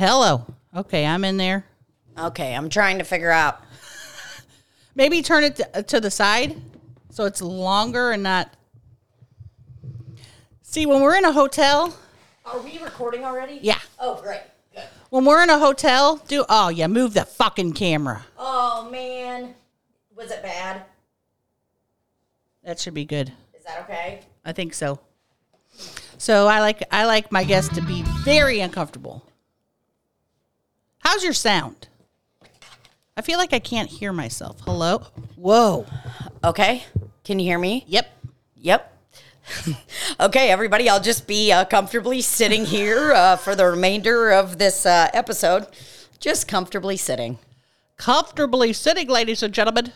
Hello. Okay, I'm in there. Okay, I'm trying to figure out. Maybe turn it to, to the side so it's longer and not. See, when we're in a hotel, Are we recording already? yeah. Oh, great. Good. When we're in a hotel, do oh yeah, move the fucking camera. Oh man, was it bad? That should be good. Is that okay? I think so. So I like I like my guests to be very uncomfortable. How's your sound? I feel like I can't hear myself. Hello? Whoa. Okay. Can you hear me? Yep. Yep. okay, everybody, I'll just be uh, comfortably sitting here uh, for the remainder of this uh, episode. Just comfortably sitting. Comfortably sitting, ladies and gentlemen.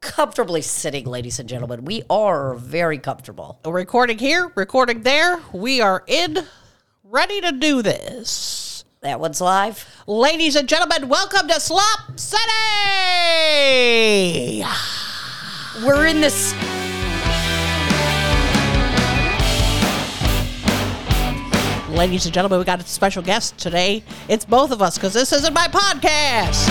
Comfortably sitting, ladies and gentlemen. We are very comfortable. Recording here, recording there. We are in, ready to do this. That one's live. Ladies and gentlemen, welcome to Slop City! We're in this. Ladies and gentlemen, we got a special guest today. It's both of us because this isn't my podcast.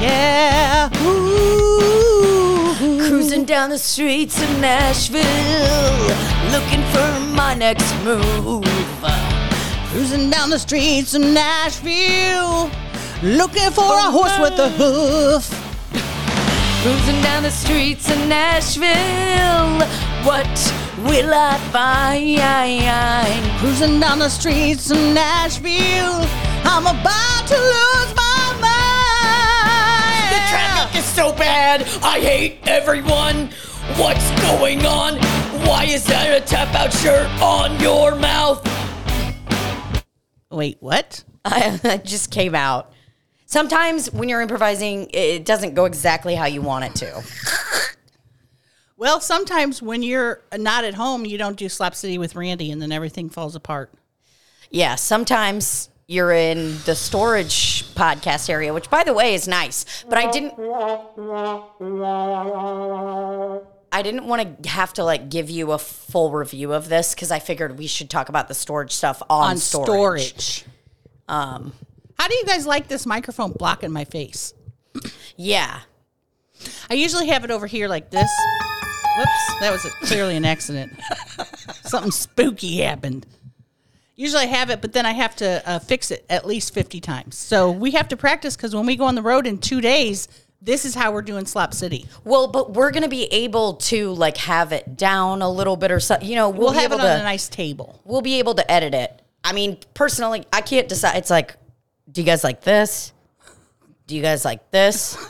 Yeah. Ooh. Cruising down the streets of Nashville, looking for my next move. Cruising down the streets of Nashville, looking for a horse with a hoof. Cruising down the streets of Nashville, what will I find? Cruising down the streets of Nashville, I'm about to lose my mind. The traffic is so bad, I hate everyone. What's going on? Why is that a tap out shirt on your mouth? Wait, what? I, just came out. Sometimes when you're improvising, it doesn't go exactly how you want it to. Well, sometimes when you're not at home, you don't do Slop City with Randy, and then everything falls apart. Yeah, sometimes you're in the storage podcast area, which by the way is nice. But I didn't I didn't want to have to like give you a full review of this because I figured we should talk about the storage stuff on, On storage. storage. Um, How do you guys like this microphone blocking my face? Yeah. I usually have it over here like this. Whoops, that was a, clearly an accident. Something spooky happened. Usually I have it, but then I have to uh, fix it at least 50 times. So we have to practice because when we go on the road in two days, this is how we're doing Slop City. Well, but we're gonna be able to like have it down a little bit or something. You know, we'll, We'll, be have it able on to a nice table. we'll be able to edit it. I mean, personally, I can't decide. It's like, do you guys like this? Do you guys like this?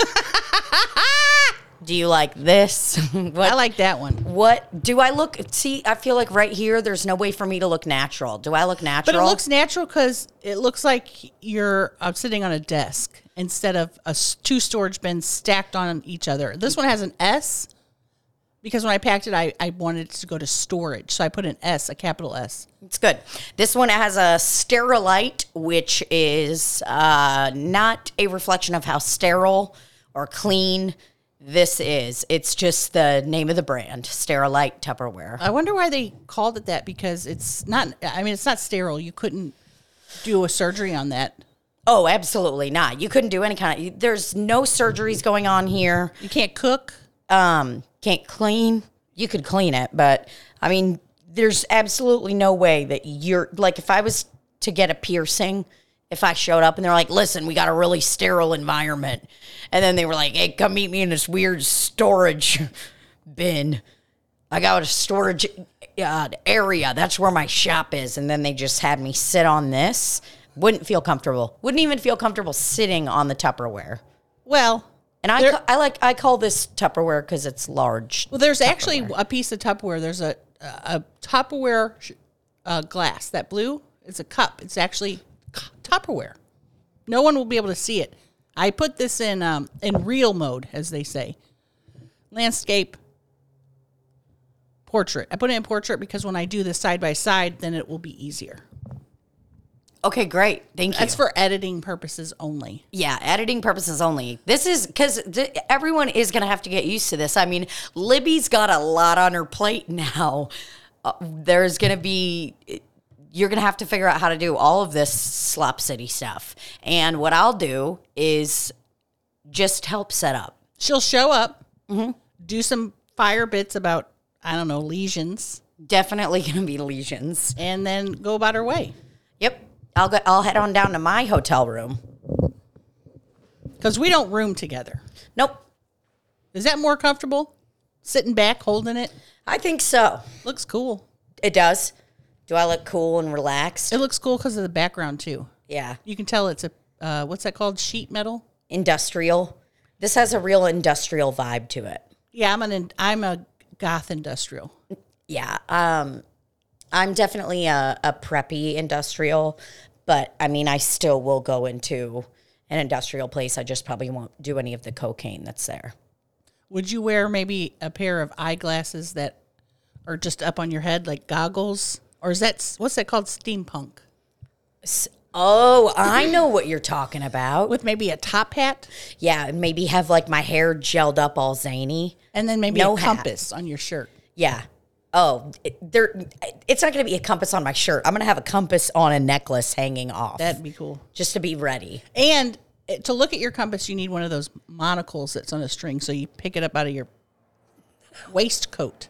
do you like this? what, I like that one. what do I look? See, I feel like right here, there's no way for me to look natural. Do I look natural? But it looks natural because it looks like you're uh, sitting on a desk instead of a s- two storage bins stacked on each other. This one has an S because when I packed it, I, I wanted it to go to storage. So I put an S, a capital S. It's good. This one has a Sterilite, which is uh, not a reflection of how sterile or clean this is. It's just the name of the brand, Sterilite Tupperware. I wonder why they called it that because it's not, I mean, it's not sterile. You couldn't do a surgery on that. Oh, absolutely not. You couldn't do any kind of. There's no surgeries going on here. You can't cook. Um, can't clean. You could clean it, but I mean, there's absolutely no way that you're like if I was to get a piercing, if I showed up and they're like, "Listen, we got a really sterile environment," and then they were like, "Hey, come meet me in this weird storage bin." I got a storage uh, area. That's where my shop is, and then they just had me sit on this. Wouldn't feel comfortable. Wouldn't even feel comfortable sitting on the Tupperware. Well, And I, ca- I like I call this Tupperware because it's large. Well, there's actually a piece of Tupperware. There's a a Tupperware sh- uh, glass. That blue It's a cup. It's actually Tupperware. No one will be able to see it. I put this in um, in real mode, as they say, landscape, portrait. I put it in portrait because when I do this side by side, then it will be easier. Okay, great. Thank you. That's for editing purposes only. yeah, editing purposes only. This is because th- everyone is going to have to get used to this. I mean, Libby's got a lot on her plate now. Uh, there's going to be, you're going to have to figure out how to do all of this Slop City stuff. And what I'll do is just help set up. She'll show up, mm-hmm. do some fire bits about, I don't know, lesions, Definitely going to be lesions. and then go about her way. Yep. I'll go, I'll head on down to my hotel room. Because we don't room together. Nope. Is that more comfortable? Sitting back, holding it? I think so. Looks cool. It does. Do I look cool and relaxed? It looks cool because of the background, too. Yeah. You can tell it's a, uh, what's that called? Sheet metal? Industrial. This has a real industrial vibe to it. Yeah, I'm an I'm a goth industrial. Yeah. Um, I'm definitely a, a preppy industrial, but I mean, I still will go into an industrial place. I just probably won't do any of the cocaine that's there. Would you wear maybe a pair of eyeglasses that are just up on your head, like goggles, or is that what's that called? Steampunk S- Oh, I know what you're talking about. with maybe a top hat Yeah, and maybe have like my hair gelled up all zany. and then maybe No a hat. compass on your shirt. Yeah. Oh, it, there. It's not going to be a compass on my shirt. I'm going to have a compass on a necklace hanging off, That'd be cool. just to be ready. And uh, to look at your compass, you need one of those monocles that's on a string, so you pick it up out of your waistcoat.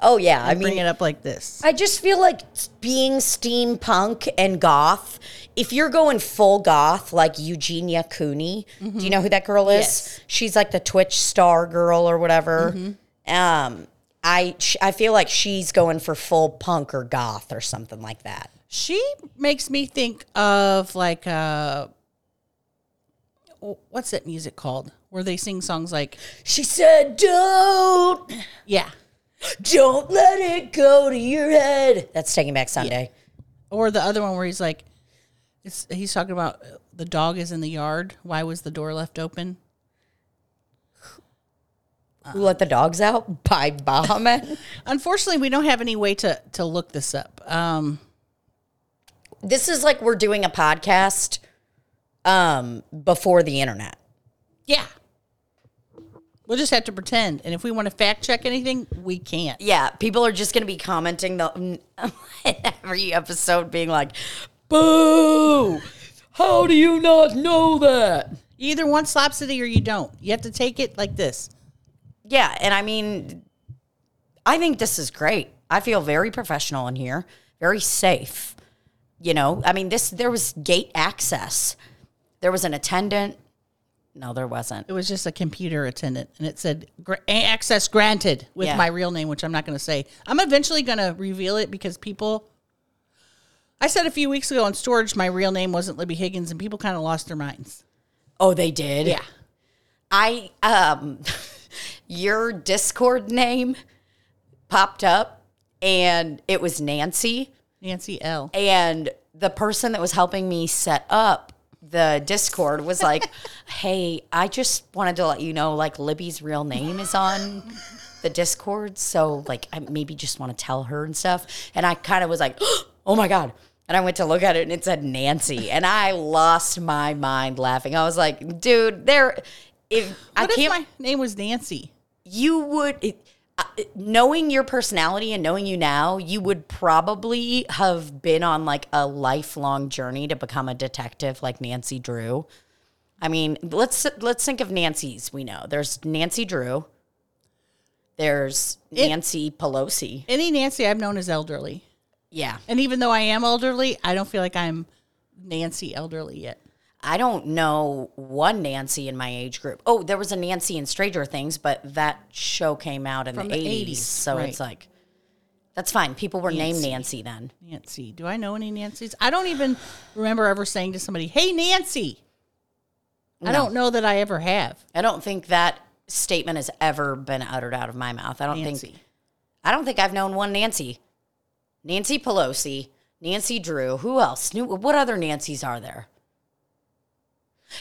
Oh yeah, I Bring it up like this. I just feel like being steampunk and goth. If you're going full goth, like Eugenia Cooney, do you know who that girl is? Yes. She's like the Twitch star girl or whatever. Um, I I feel like she's going for full punk or goth or something like that. She makes me think of like uh what's that music called? Where they sing songs like She said, "Don't, yeah, don't let it go to your head." That's Taking Back Sunday. or the other one where he's like it's he's talking about uh, the dog is in the yard. Why was the door left open? Who let the dogs out? By Baha Men. Unfortunately, we don't have any way to to look this up. Um this is like we're doing a podcast um before the internet. yeah. We'll just have to pretend. And if we want to fact check anything, we can't. Yeah, people are just going to be commenting the every episode being like, "Boo! How do you not know that?" You either want Slop City or you don't. You have to take it like this. Yeah, and I mean I think this is great. I feel very professional in here, very safe. You know, I mean this there was gate access. There was an attendant. No, there wasn't. It was just a computer attendant, and it said "Gra- access granted with Yeah. my real name, which I'm not going to say. I'm eventually going to reveal it because people. I said a few weeks ago on storage my real name wasn't Libby Higgins, and people kind of lost their minds. Oh, they did. Yeah, I um your Discord name popped up and it was Nancy Nancy L. and the person that was helping me set up the Discord was like, "Hey, I just wanted to let you know like Libby's real name is on the Discord, so like I maybe just want to tell her and stuff." And I kind of was like, "Oh my god." And I went to look at it and it said Nancy and I lost my mind laughing. I was like, "Dude, there if I What if can't my name was Nancy? you would it, knowing your personality and knowing you now you would probably have been on like a lifelong journey to become a detective like nancy drew. I mean let's let's think of nancy's we know. There's nancy drew. There's nancy pelosi. Any Nancy I've known is elderly, yeah. And even though I am elderly, I don't feel like I'm Nancy elderly yet. I don't know one nancy in my age group oh there was a nancy in stranger things but that show came out in the, the 80s, 80s, so right. it's like that's fine people were named Nancy. nancy then Nancy. Do I know any Nancys? I don't even remember ever saying to somebody, "Hey, Nancy." I don't know that I ever have. I don't think that statement has ever been uttered out of my mouth. I don't Nancy. think I don't think I've known one Nancy. Nancy Pelosi, Nancy Drew. Who else? What other Nancys are there?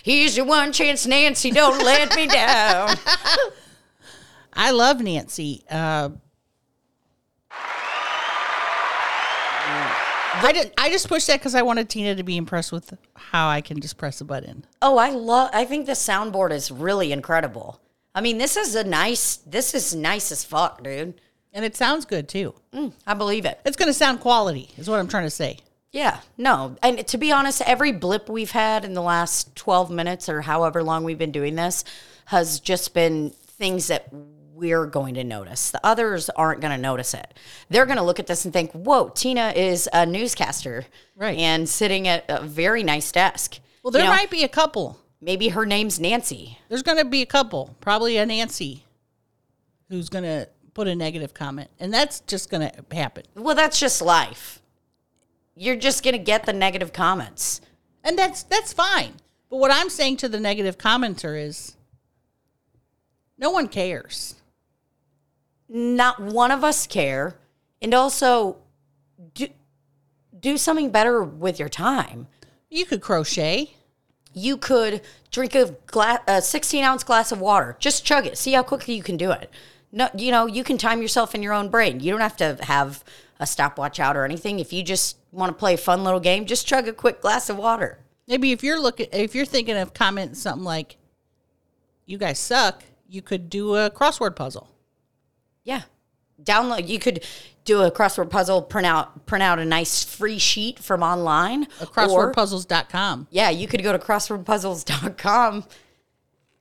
Here's your one chance, Nancy. Don't let me down. I love Nancy. Uh, I did, I just pushed that because I wanted Tina to be impressed with how I can just press a button. Oh, I love. I think the soundboard is really incredible. I mean, this is a nice. This is nice as fuck, dude. And it sounds good too. I believe it. It's going to sound quality, is what I'm trying to say. Yeah, no. And to be honest, every blip we've had in the last 12 minutes or however long we've been doing this has just been things that we're going to notice. The others aren't going to notice it. They're going to look at this and think, whoa, Tina is a newscaster. Right. And sitting at a very nice desk. Well, there You know, might be a couple. Maybe her name's Nancy. There's going to be a couple, probably a Nancy, who's going to put a negative comment, and that's just going to happen. Well, that's just life. You're just going to get the negative comments. And that's that's fine. But what I'm saying to the negative commenter is no one cares. not one of us care and also do do something better with your time You could crochet. you could drink a glass a 16 ounce glass of water just chug it see how quickly you can do it no you know you can time yourself in your own brain you don't have to have a stopwatch out or anything if you just want to play a fun little game just chug a quick glass of water Maybe if you're looking if you're thinking of commenting something like you guys suck, you could do a crossword puzzle. yeah download you could do a crossword puzzle print out print out a nice free sheet from online or- Crosswordpuzzles.com. yeah, you could go to crosswordpuzzles.com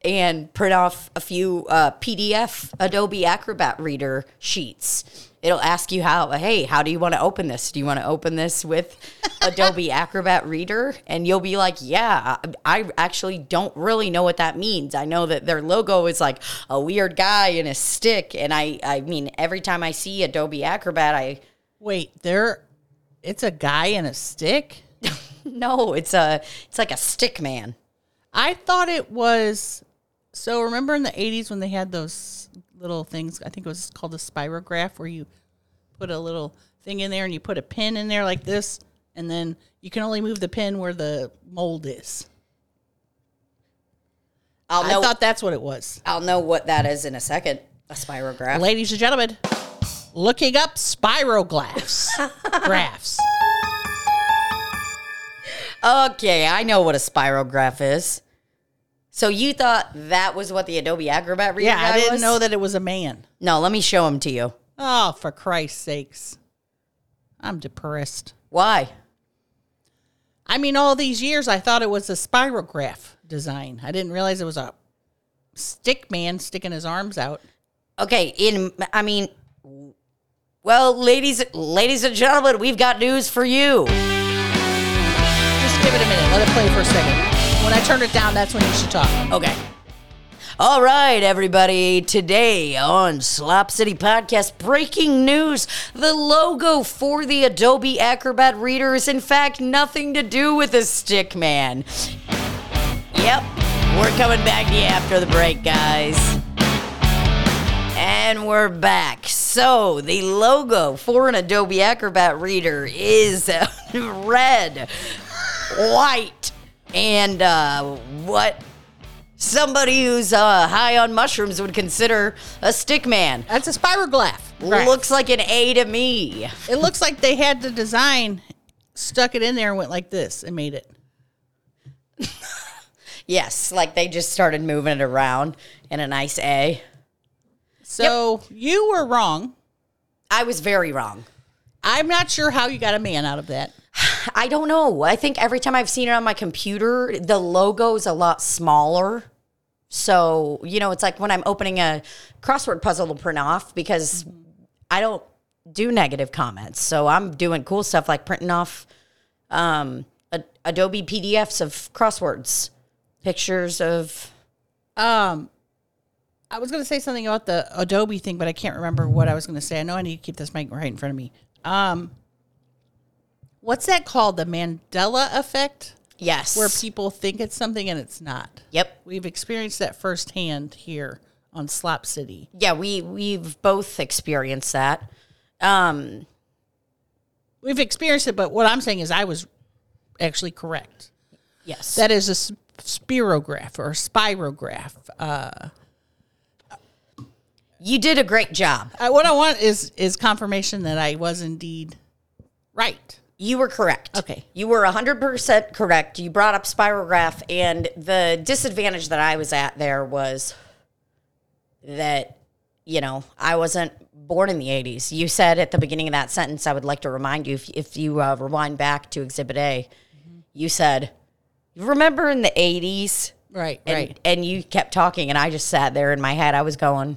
and print off a few uh, PDF Adobe Acrobat Reader sheets. It'll ask you how, hey, how do you want to open this? Do you want to open this with Adobe Acrobat Reader? And you'll be like, yeah, I I actually don't really know what that means. I know that their logo is like a weird guy in a stick. And I, I mean, every time I see Adobe Acrobat, I, Wait, there it's a guy in a stick? no, it's a, it's like a stick man. I thought it was so remember in the 80s when they had those little things, I think it was called a spirograph where you put a little thing in there and you put a pin in there like this and then you can only move the pin where the mold is. I'll I know, thought that's what it was. I'll know what that is in a second. A spirograph. Ladies and gentlemen, looking up spirographs. graphs. Okay, I know what a spirograph is. So you thought that was what the Adobe Acrobat Reader Yeah, I didn't was? know that it was a man. No, let me show him to you. Oh, for Christ's sakes. I'm depressed. Why? I mean, all these years I thought it was a spirograph design. I didn't realize it was a stick man sticking his arms out. Okay, in I mean, well, ladies, ladies and gentlemen, we've got news for you. Just give it a minute. Let it play for a second. When I turn it down, that's when you should talk. Okay. All right, everybody. Today on Slop City Podcast, breaking news. The logo for the Adobe Acrobat Reader is, in fact, nothing to do with a stick man. Yep, we're coming back to you after the break, guys. And we're back. So, the logo for an Adobe Acrobat Reader is red, white, and uh, what somebody who's uh, high on mushrooms would consider a stick man. That's a spirograph. Graph. Looks like an A to me. it looks like they had the design, stuck it in there, and went like this and made it. Yes, like they just started moving it around in a nice A. So you were wrong. I was very wrong. I'm not sure how you got a man out of that. I don't know. I think every time I've seen it on my computer, the logo is a lot smaller. So, you know, it's like when I'm opening a crossword puzzle to print off because I don't do negative comments. So I'm doing cool stuff like printing off um, a- Adobe PDFs of crosswords, pictures of. Um, I was going to say something about the Adobe thing, but I can't remember what I was going to say. I know I need to keep this mic right in front of me. Um, what's that called? The Mandela effect, Yes. where people think it's something and it's not. yep. We've experienced that firsthand here on Slop City. Yeah, we we've both experienced that. Um, We've experienced it, but what I'm saying is I was actually correct. yes. That is a spirograph or a spirograph. Uh, you did a great job. I, what I want is is confirmation that I was indeed right. You were correct. Okay. You were 100% correct. You brought up spirograph, and the disadvantage that I was at there was that you know, I wasn't born in the 80s. You said at the beginning of that sentence, I would like to remind you if, if you uh, rewind back to Exhibit A, you said, You remember in the 80s? Right, And, right. and you kept talking, and I just sat there in my head. I was going,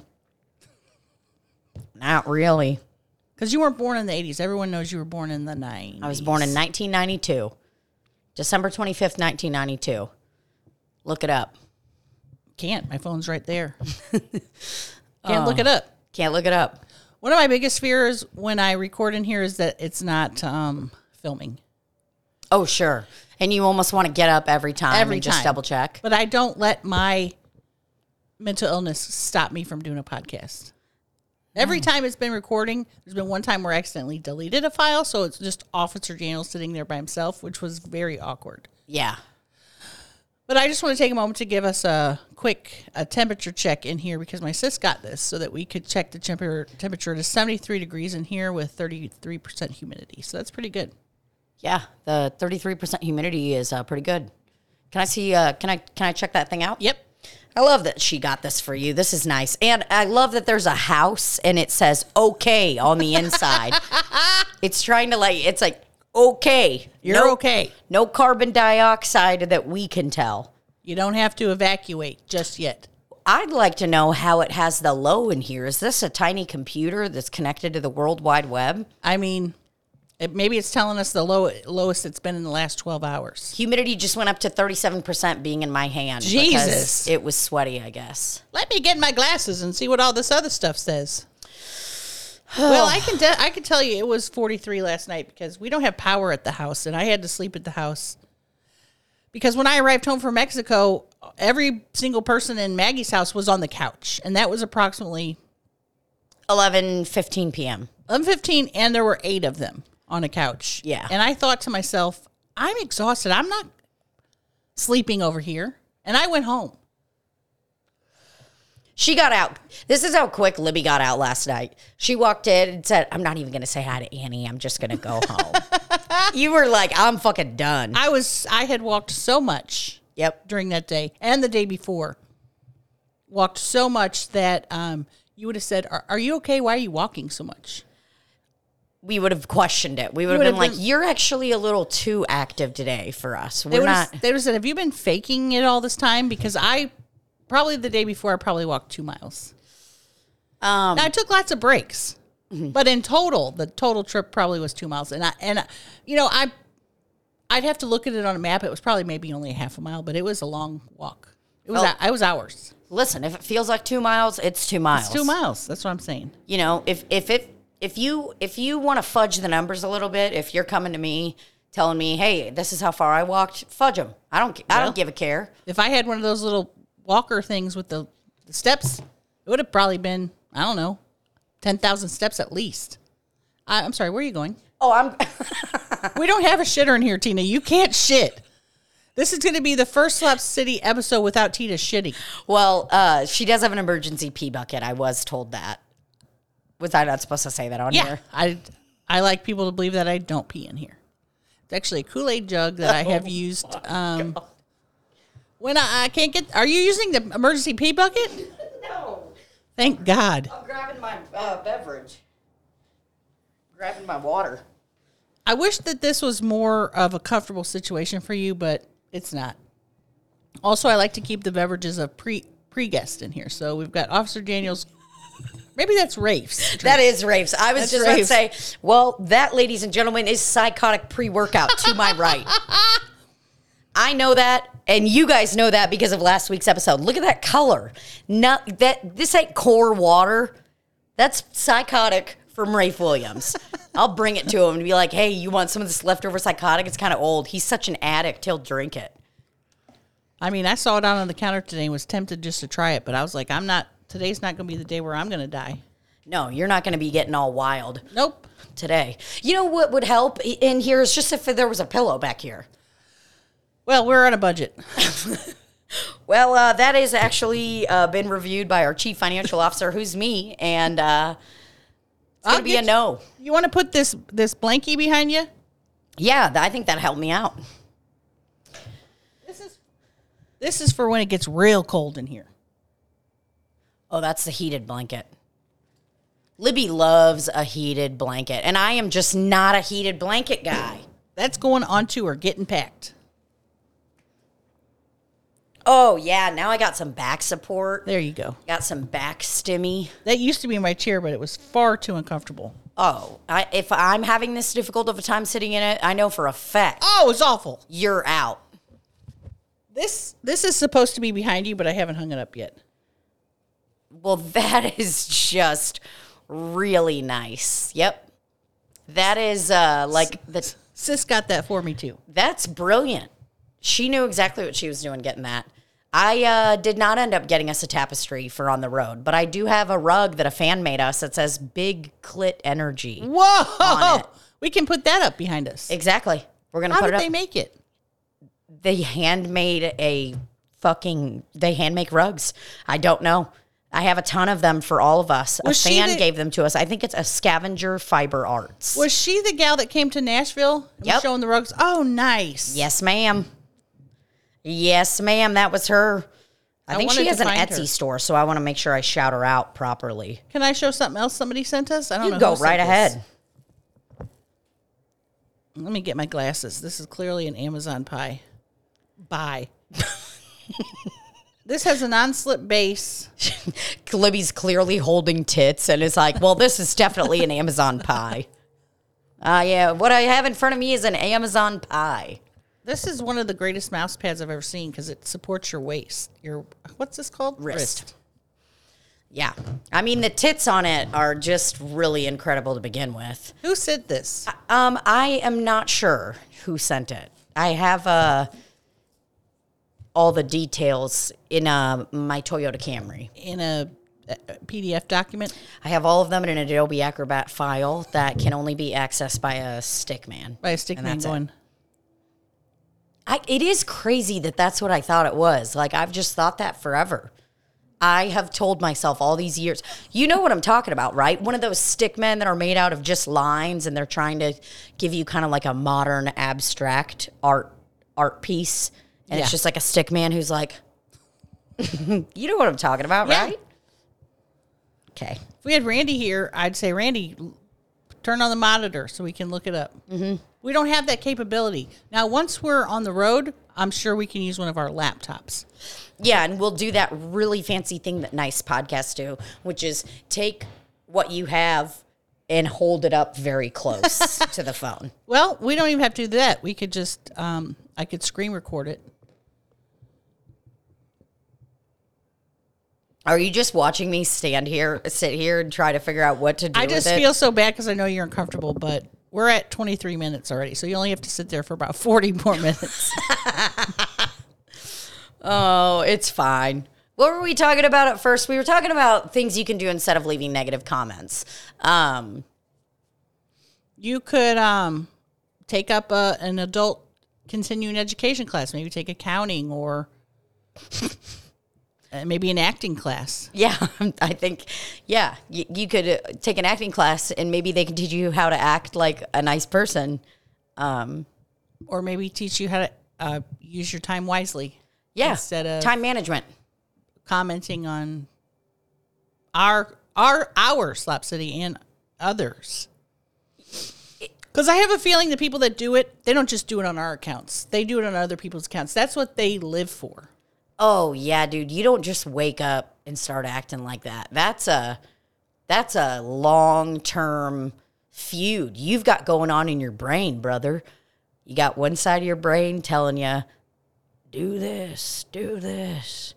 Not really. Because you weren't born in the 80s. Everyone knows you were born in the 90s. I was born in 1992, December 25th, 1992. Look it up. Can't. My phone's right there. Can't look it up. Can't look it up. One of my biggest fears when I record in here is that it's not um, filming. Oh, sure. And you almost want to get up every time Every and just time. double check. But I don't let my mental illness stop me from doing a podcast. Every time it's been recording, there's been one time where I accidentally deleted a file, so it's just Officer Daniel sitting there by himself, which was very awkward. Yeah. But I just want to take a moment to give us a quick a temperature check in here because my sis got this so that we could check the temperature temperature to 73 degrees in here with 33% humidity. So that's pretty good. Yeah. The 33% humidity is uh, pretty good. Can I see, uh, can I, can I check that thing out? Yep. I love that she got this for you. This is nice. And I love that there's a house and it says okay on the inside. it's trying to like, it's like, okay. You're no, okay. No carbon dioxide that we can tell. You don't have to evacuate just yet. I'd like to know how it has the low in here. Is this a tiny computer that's connected to the World Wide Web? I mean, it, maybe it's telling us the low, lowest it's been in the last 12 hours. Humidity just went up to 37% being in my hand. because Jesus. It was sweaty, I guess. Let me get my glasses and see what all this other stuff says. well, I can de- I can tell you it was 43 last night because we don't have power at the house and I had to sleep at the house. Because when I arrived home from Mexico, every single person in Maggie's house was on the couch and that was approximately 11 15 p.m. 11:15 and there were 8 of them on a couch. Yeah. And I thought to myself, I'm exhausted. I'm not sleeping over here. And I went home. She got out. This is how quick Libby got out last night. She walked in and said, I'm not even going to say hi to Annie. I'm just going to go home. you were like, I'm fucking done. I was I had walked so much Yep. during that day and the day before. Walked so much that um, you would have said, are, are you okay? Why are you walking so much? We would have questioned it. We would have would been like, You're actually a little too active today for us. They We're would not. they would have said, Have you been faking it all this time? Because I probably the day before I probably walked two miles. Um, Now I took lots of breaks. But in total, the total trip probably was two miles. And I and I- you know, I I'd have to look at it on a map. It was probably maybe only a half a mile, but it was a long walk. It was Well- I was hours. listen, if it feels like two miles, it's two miles. It's two miles. That's what I'm saying. you know if if it if you if you want to fudge the numbers a little bit if you're coming to me telling me hey this is how far i walked fudge them i don't i Well. don't give a care If I had one of those little walker things with the, the steps, it would have probably been, I don't know, 10,000 steps at least. I, I'm sorry, where are you going? oh i'm We don't have a shitter in here, Tina. You can't shit. This is going to be the first Slop City episode without Tina shitting. well uh she does have an emergency pee bucket i was told that was i not supposed to say that on Yeah. here I, I like people to believe that I don't pee in here. It's actually a Kool Aid jug that I Oh have used. Um, when I, I can't get, are you using the emergency pee bucket? no Thank God. i'm grabbing my uh, beverage grabbing my water I wish that this was more of a comfortable situation for you, but it's not. Also, I like to keep the beverages of pre pre guest in here. So we've got Officer Daniels. Maybe that's Rafe's. That is Rafe's. I was That's just about to Rafe's. say, well, that, ladies and gentlemen, is psychotic pre workout to my right. I know that, and you guys know that because of last week's episode. Look at that color. Not that this ain't core water. That's psychotic from Rafe Williams. I'll bring it to him and be like, hey, you want some of this leftover psychotic? It's kind of old. He's such an addict, he'll drink it. I mean, I saw it out on the counter today and was tempted just to try it, but I was like, I'm not. Today's not going to be the day where I'm going to die. No, you're not going to be getting all wild Nope. today. You know what would help in here is just if there was a pillow back here. Well, we're on a budget. Well, uh, that has actually uh, been reviewed by our chief financial officer, who's me, and uh, it's I'll gonna be a no. You want to put this this blankie behind you? Yeah, I think that helped me out. This is this is for when it gets real cold in here. Oh, that's the heated blanket. Libby loves a heated blanket, and I am just not a heated blanket guy. That's going on to her, getting packed. Oh yeah, now I got some back support. There you go. Got some back stimmy. That used to be my chair, but it was far too uncomfortable. Oh, I, if I'm having this difficult of a time sitting in it, I know for a fact Oh, it's awful. you're out. This this is supposed to be behind you, but I haven't hung it up yet. Well, that is just really nice. Yep. That is uh like the Sis got that for me too. that's brilliant. She knew exactly what she was doing getting that. I uh, did not end up getting us a tapestry for on the road, but I do have a rug that a fan made us that says "Big Clit Energy." Whoa! We can put that up behind us. Exactly. We're gonna How put did it up. they make it? they handmade a fucking they hand make rugs. I don't know. I have a ton of them for all of us. Was a fan the- gave them to us. I think it's a scavenger fiber arts. Was she the gal that came to Nashville? and was Showing the rugs. Oh, nice. yes, ma'am. Yes, ma'am. That was her. I, I think she has an Etsy her. store, so I want to make sure I shout her out properly. Can I show something else somebody sent us? I don't You know. go right this. ahead. Let me get my glasses. This is clearly an Amazon pie. Bye. this has a non-slip base. Libby's clearly holding tits and is like, well, this is definitely an Amazon pie. Ah, yeah. What I have in front of me is an Amazon pie. This is one of the greatest mouse pads I've ever seen because it supports your waist. Your what's this called? Wrist. Yeah. I mean, the tits on it are just really incredible to begin with. Who said this? Um, I am not sure who sent it. I have uh, all the details in uh, my Toyota Camry. In a, a PDF document I have all of them in an Adobe Acrobat file that can only be accessed by a stick man. by a stick And man that's it. I, it is crazy that that's what I thought it was. Like, I've just thought that forever. I have told myself all these years, you know what I'm talking about, right? One of those stick men that are made out of just lines and they're trying to give you kind of like a modern abstract art art piece. And Yeah. it's just like a stick man who's like, you know what I'm talking about, Yeah. right? Okay. If we had Randy here, I'd say, Randy, turn on the monitor so we can look it up. Mm-hmm. We don't have that capability. Now, once we're on the road, I'm sure we can use one of our laptops. Yeah, and we'll do that really fancy thing that nice podcasts do, which is take what you have and hold it up very close to the phone. Well, we don't even have to do that. We could just, um, I could screen record it. Are you just watching me stand here, sit here, and try to figure out what to do? I just feel so bad because I know you're uncomfortable, but we're at 23 minutes already. So you only have to sit there for about 40 more minutes. Oh, it's fine. What were we talking about at first? We were talking about things you can do instead of leaving negative comments. Um, you could um, take up a, an adult continuing education class, maybe take accounting or uh, maybe an acting class. yeah, I think, yeah, you, you could uh, take an acting class and maybe they can teach you how to act like a nice person. Um, or maybe teach you how to uh, use your time wisely yeah, instead of time management. commenting on our our our slop city and others because i have a feeling the people that do it they don't just do it on our accounts they do it on other people's accounts that's what they live for Oh yeah, dude, you don't just wake up and start acting like that. That's a that's a long-term feud you've got going on in your brain, brother. You got one side of your brain telling you do this, do this.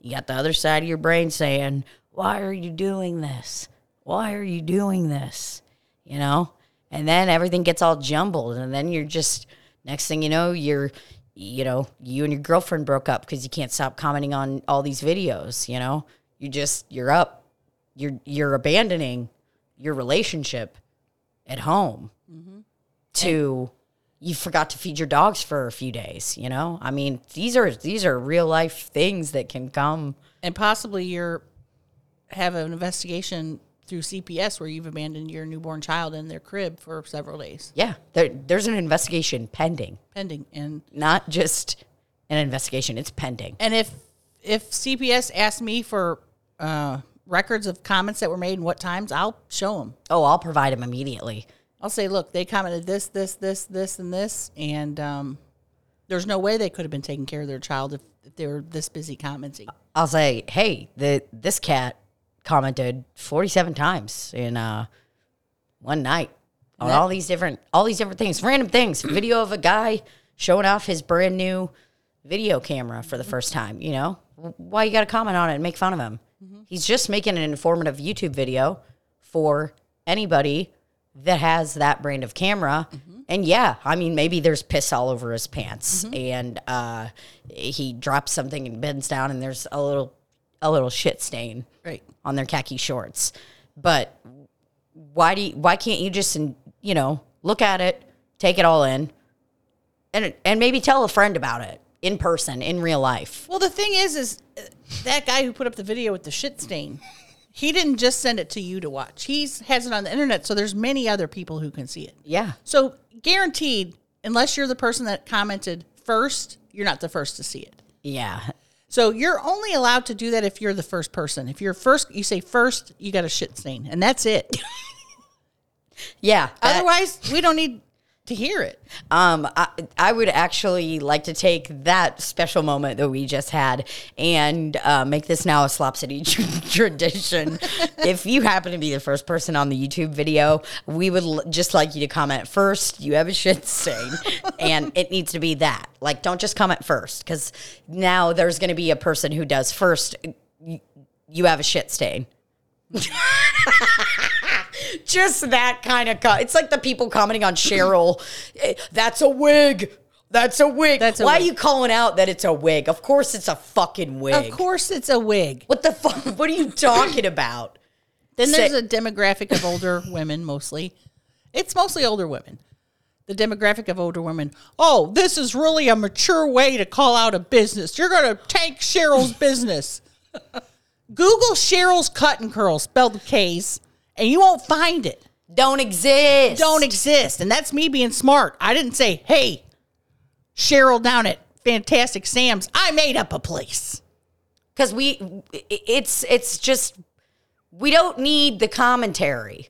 You got the other side of your brain saying, "Why are you doing this? Why are you doing this?" You know? And then everything gets all jumbled and then you're just next thing you know, you're you know, you and your girlfriend broke up because you can't stop commenting on all these videos, you know? You just you're up. You're you're abandoning your relationship at home mm-hmm. to you forgot to feed your dogs for a few days, you know? I mean, these are these are real life things that can come and possibly you're have an investigation through cps where you've abandoned your newborn child in their crib for several days Yeah, there, there's an investigation pending, pending and not just an investigation, it's pending. and if if cps asked me for uh records of comments that were made and what times, I'll show them. Oh, I'll provide them immediately. I'll say, look, they commented this, this, this, this, and this, and um, there's no way they could have been taking care of their child if, if they were this busy commenting. I'll say, hey, the this cat commented 47 times in uh, one night on all these different all these different things, random things. Video of a guy showing off his brand new video camera for the first time. You know, why you got to comment on it and make fun of him? He's just making an informative YouTube video for anybody that has that brand of camera. And yeah, I mean, maybe there's piss all over his pants, and uh, he drops something and bends down, and there's a little a little shit stain Right. on their khaki shorts. But why do you, why can't you just you know look at it, take it all in, and and maybe tell a friend about it in person in real life? Well, the thing is, is uh, that guy who put up the video with the shit stain, he didn't just send it to you to watch. He's has it on the internet, so there's many other people who can see it. Yeah, So guaranteed, unless you're the person that commented first, you're not the first to see it. yeah, So you're only allowed to do that if you're the first person. If you're first, you say first, you got a shit stain, and that's it. yeah. that- Otherwise, we don't need to hear it. Um, I, I would actually like to take that special moment that we just had and uh, make this now a Slop City tr- tradition. if you happen to be the first person on the YouTube video, we would l- just like you to comment first. You have a shit stain, and it needs to be that. Like, don't just comment first, because now there's going to be a person who does first. You, you have a shit stain. just that kind of. Co- it's like the people commenting on Cheryl. "Eh, That's a wig. That's a wig. That's a Why wig. are you calling out that it's a wig? Of course, it's a fucking wig. Of course, it's a wig. What the fuck? What are you talking about? Then there's a demographic of older women mostly. It's mostly older women. The demographic of older women. Oh, this is really a mature way to call out a business. You're going to tank Cheryl's business. Google Cheryl's cut and curl, spelled with K's, and you won't find it. Don't exist. Don't exist. And that's me being smart. I didn't say, hey, Cheryl down at Fantastic Sam's, I made up a place. because we. It's it's just we don't need the commentary.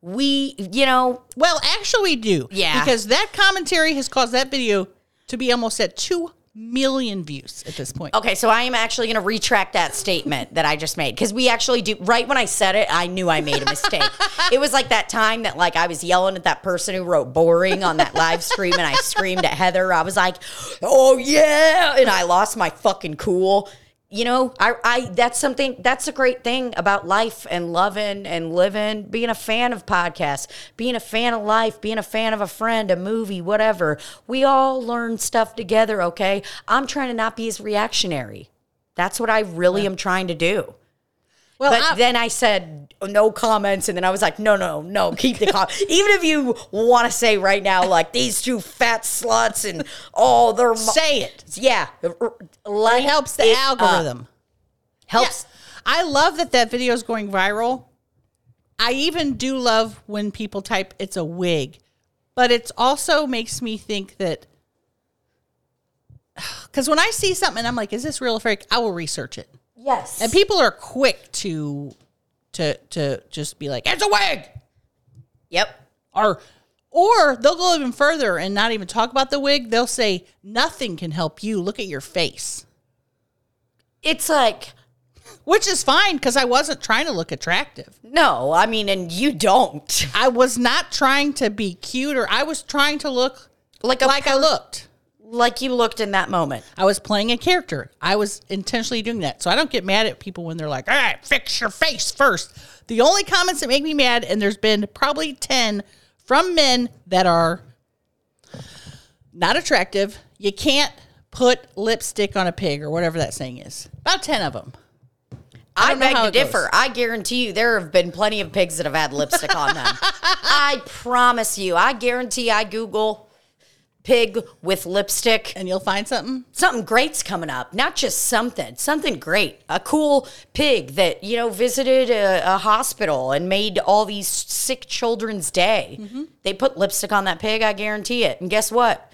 We you know Well, actually, we do. Yeah. Because that commentary has caused that video to be almost at 2 million views at this point. Okay, so I am actually going to retract that statement that I just made because we actually do. Right when I said it, I knew I made a mistake. it was like that time that like I was yelling at that person who wrote boring on that live stream, and I screamed at Heather. I was like, "Oh yeah!" and I lost my fucking cool. You know, I, I that's something that's a great thing about life and loving and living, being a fan of podcasts, being a fan of life, being a fan of a friend, a movie, whatever. We all learn stuff together, okay? I'm trying to not be as reactionary. That's what I really am trying to do. Well, But I- then I said no comments, and then I was like, no, no, no, keep the comments. Even if you want to say right now, like these two fat sluts and oh, they're say it. yeah, It helps the it up. algorithm. helps. I love that that video is going viral. I even do love when people type it's a wig, but it also makes me think that because when I see something I'm like, is this real or fake? I will research it. Yes, And people are quick to to to just be like, it's a wig. Yep. Or or they'll go even further and not even talk about the wig. They'll say, nothing can help you. Look at your face. It's like Which is fine because I wasn't trying to look attractive. no, I mean, and you don't I was not trying to be cute or I was trying to look like like I looked. Like you looked in that moment. I was playing a character. I was intentionally doing that. So I don't get mad at people when they're like, all right, fix your face first. The only comments that make me mad, and there's been probably 10 from men that are not attractive. You can't put lipstick on a pig or whatever that saying is. About 10 of them. I, don't beg to it goes. differ. I guarantee you there have been plenty of pigs that have had lipstick on them. I promise you. I guarantee I Google pig with lipstick. And you'll find something. Something great's coming up. Not just something, something great. A cool pig that, you know, visited a, a hospital and made all these sick children's day. Mm-hmm. They put lipstick on that pig, I guarantee it. And guess what?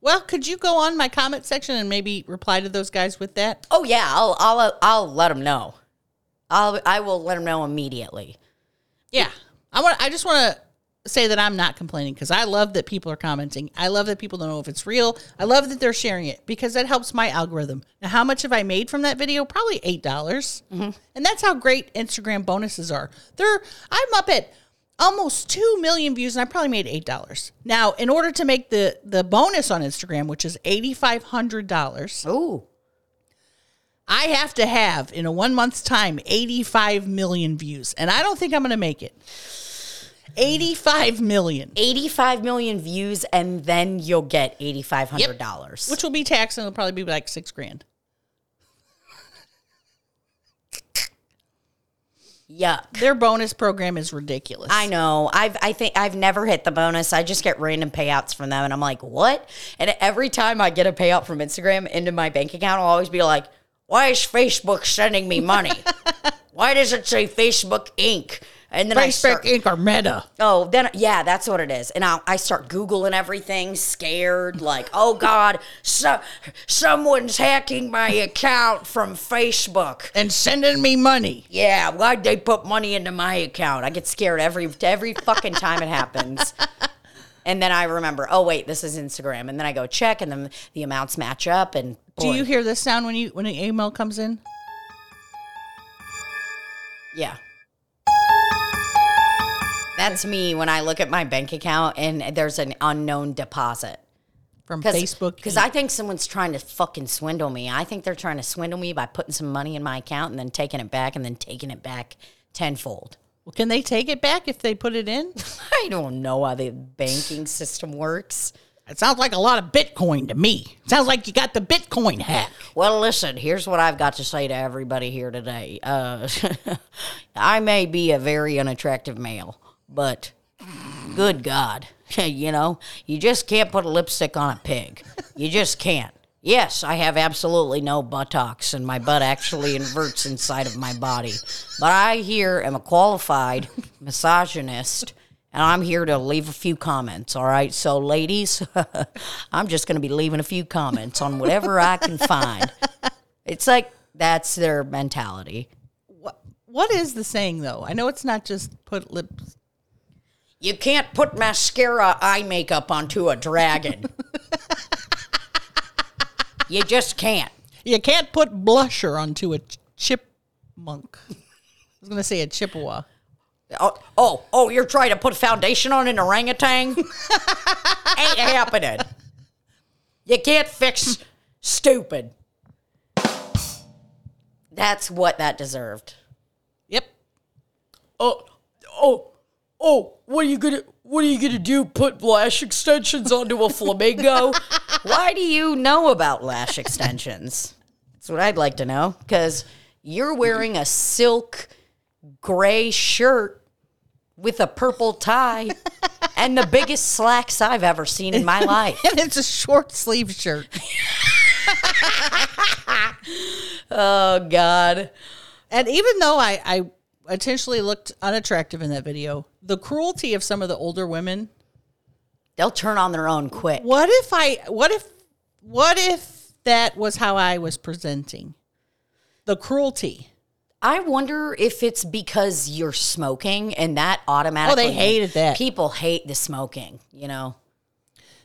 Well, could you go on my comment section and maybe reply to those guys with that? Oh yeah, I'll I'll I'll let them know. I'll I will let them know immediately. Yeah. I want I just want to say that I'm not complaining because I love that people are commenting. I love that people don't know if it's real. I love that they're sharing it because that helps my algorithm. Now, how much have I made from that video? Probably $8. dollars mm-hmm. And that's how great Instagram bonuses are. They're I'm up at almost 2 million views and I probably made $8. Now, in order to make the the bonus on Instagram, which is $8500, Ooh. I have to have in a 1 month's time 85 million views. And I don't think I'm going to make it. 85 million. 85 million views and then you'll get $8500. which will be taxed and it'll probably be like six grand. Yuck. Their bonus program is ridiculous. I know. I've I think I've never hit the bonus. I just get random payouts from them and I'm like, "What?" And every time I get a payout from Instagram into my bank account, I'll always be like, "Why is Facebook sending me money? Why does it say Facebook Inc?" And then I Facebook start Inc. or Meta. Oh, then yeah, that's what it is. And I I start googling everything, scared, like, "Oh god, so, someone's hacking my account from Facebook." And sending me money. Yeah, why'd they put money into my account? I get scared every every fucking time it happens. And then I remember, oh wait, this is Instagram. And then I go check, and then the amounts match up. And Do you hear this sound when you when an email comes in? Yeah, that's me when I look at my bank account and there's an unknown deposit. From Facebook. Because I think someone's trying to fucking swindle me. I think they're trying to swindle me by putting some money in my account and then taking it back and then taking it back tenfold. well, can they take it back if they put it in? I don't know how the banking system works. It sounds like a lot of Bitcoin to me. Sounds like you got the Bitcoin hack. Well, listen, here's what I've got to say to everybody here today. Uh, I may be a very unattractive male, but good God, you know, you just can't put a lipstick on a pig. You just can't. Yes, I have absolutely no buttocks, and my butt actually inverts inside of my body. But I here am a qualified misogynist, and I'm here to leave a few comments, all right? So, ladies, I'm just going to be leaving a few comments on whatever I can find. It's like that's their mentality. What what is the saying though? I know it's not just put lips. You can't put mascara eye makeup onto a dragon. you just can't. You can't put blusher onto a chipmunk. I was gonna say a Chippewa. Oh, oh, oh, you're trying to put foundation on an orangutan? Ain't happening. You can't fix stupid. That's what that deserved. Yep. Oh, oh, oh, what are you gonna what are you gonna do? Put lash extensions onto a flamingo? Why do you know about lash extensions? That's what I'd like to know. Because you're wearing a silk gray shirt with a purple tie and the biggest slacks I've ever seen in my life. And it's a short sleeve shirt. Oh God. And even though I, I intentionally looked unattractive in that video, the cruelty of some of the older women. They'll turn on their own quick. What if I what if what if that was how I was presenting? The cruelty. I wonder if it's because you're smoking and that automatically. Oh, they hated that. People hate the smoking, you know?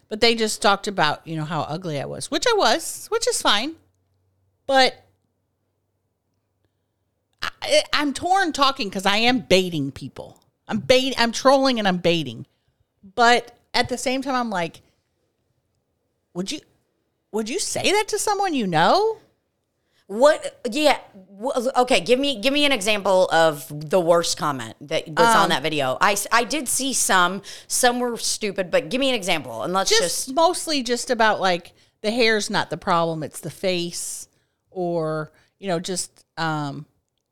But they just talked about, you know, how ugly I was, which I was, which is fine. But I, I'm torn talking because I am baiting people. I'm bait. I'm trolling and I'm baiting. But at the same time, I'm like, would you, would you say that to someone you know? What? Yeah. Okay. Give me give me an example of the worst comment that was Um, on that video. I I did see some. Some were stupid, but give me an example and let's just, just. mostly just about like the hair's not the problem it's the face or you know just um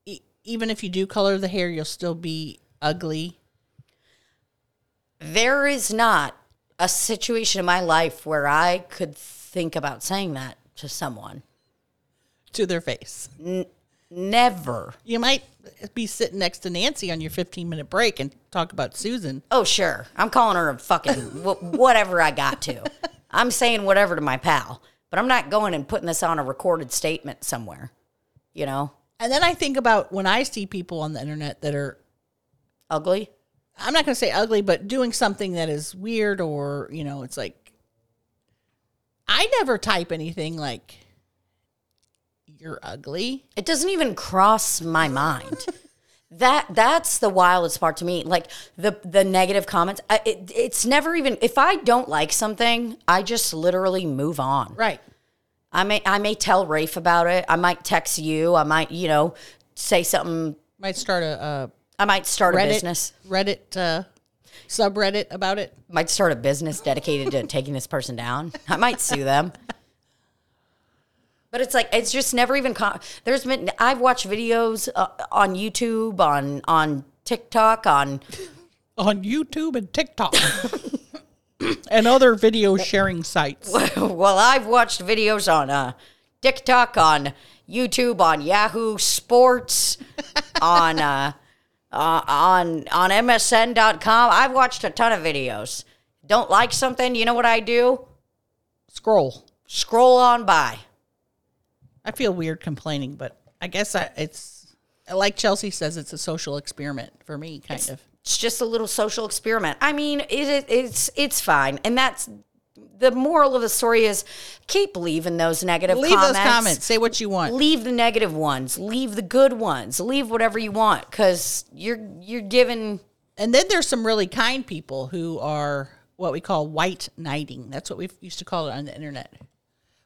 e- even if you do color the hair you'll still be ugly there is not a situation in my life where I could think about saying that to someone. to their face Never. you might be sitting next to nancy on your 15 minute break and talk about susan Oh, sure. I'm calling her a fucking wh- whatever I got to. I'm saying whatever to my pal, but I'm not going and putting this on a recorded statement somewhere. You know? And then I think about when I see people on the internet that are Ugly. I'm not going to say ugly, but doing something that is weird or, you know, it's like I never type anything like you're ugly. It doesn't even cross my mind. that that's the wildest part to me. Like the the negative comments. I, it, it's never even if I don't like something, I just literally move on. Right. I may I may tell Rafe about it. I might text you. I might you know say something. Might start a, a I might start a business. Reddit uh, subreddit about it. Might start a business dedicated to taking this person down. I might sue them. But it's like it's just never even. Com- There's been I've watched videos uh, on YouTube, on on TikTok, on on YouTube and TikTok and other video sharing sites. well, I've watched videos on uh, TikTok, on YouTube, on Yahoo Sports, on uh, uh, on on MSN.com. I've watched a ton of videos. Don't like something, you know what I do? Scroll. Scroll on by. I feel weird complaining, but I guess I, it's like Chelsea says, it's a social experiment for me, kind of. It's just a little social experiment. I mean, it, it, it's it's fine, and that's the moral of the story is keep leaving those negative Leave comments. those comments. Say what you want. leave the negative ones leave the good ones leave whatever you want because you're you're giving And then there's some really kind people who are what we call white knighting. That's what we used to call it on the internet.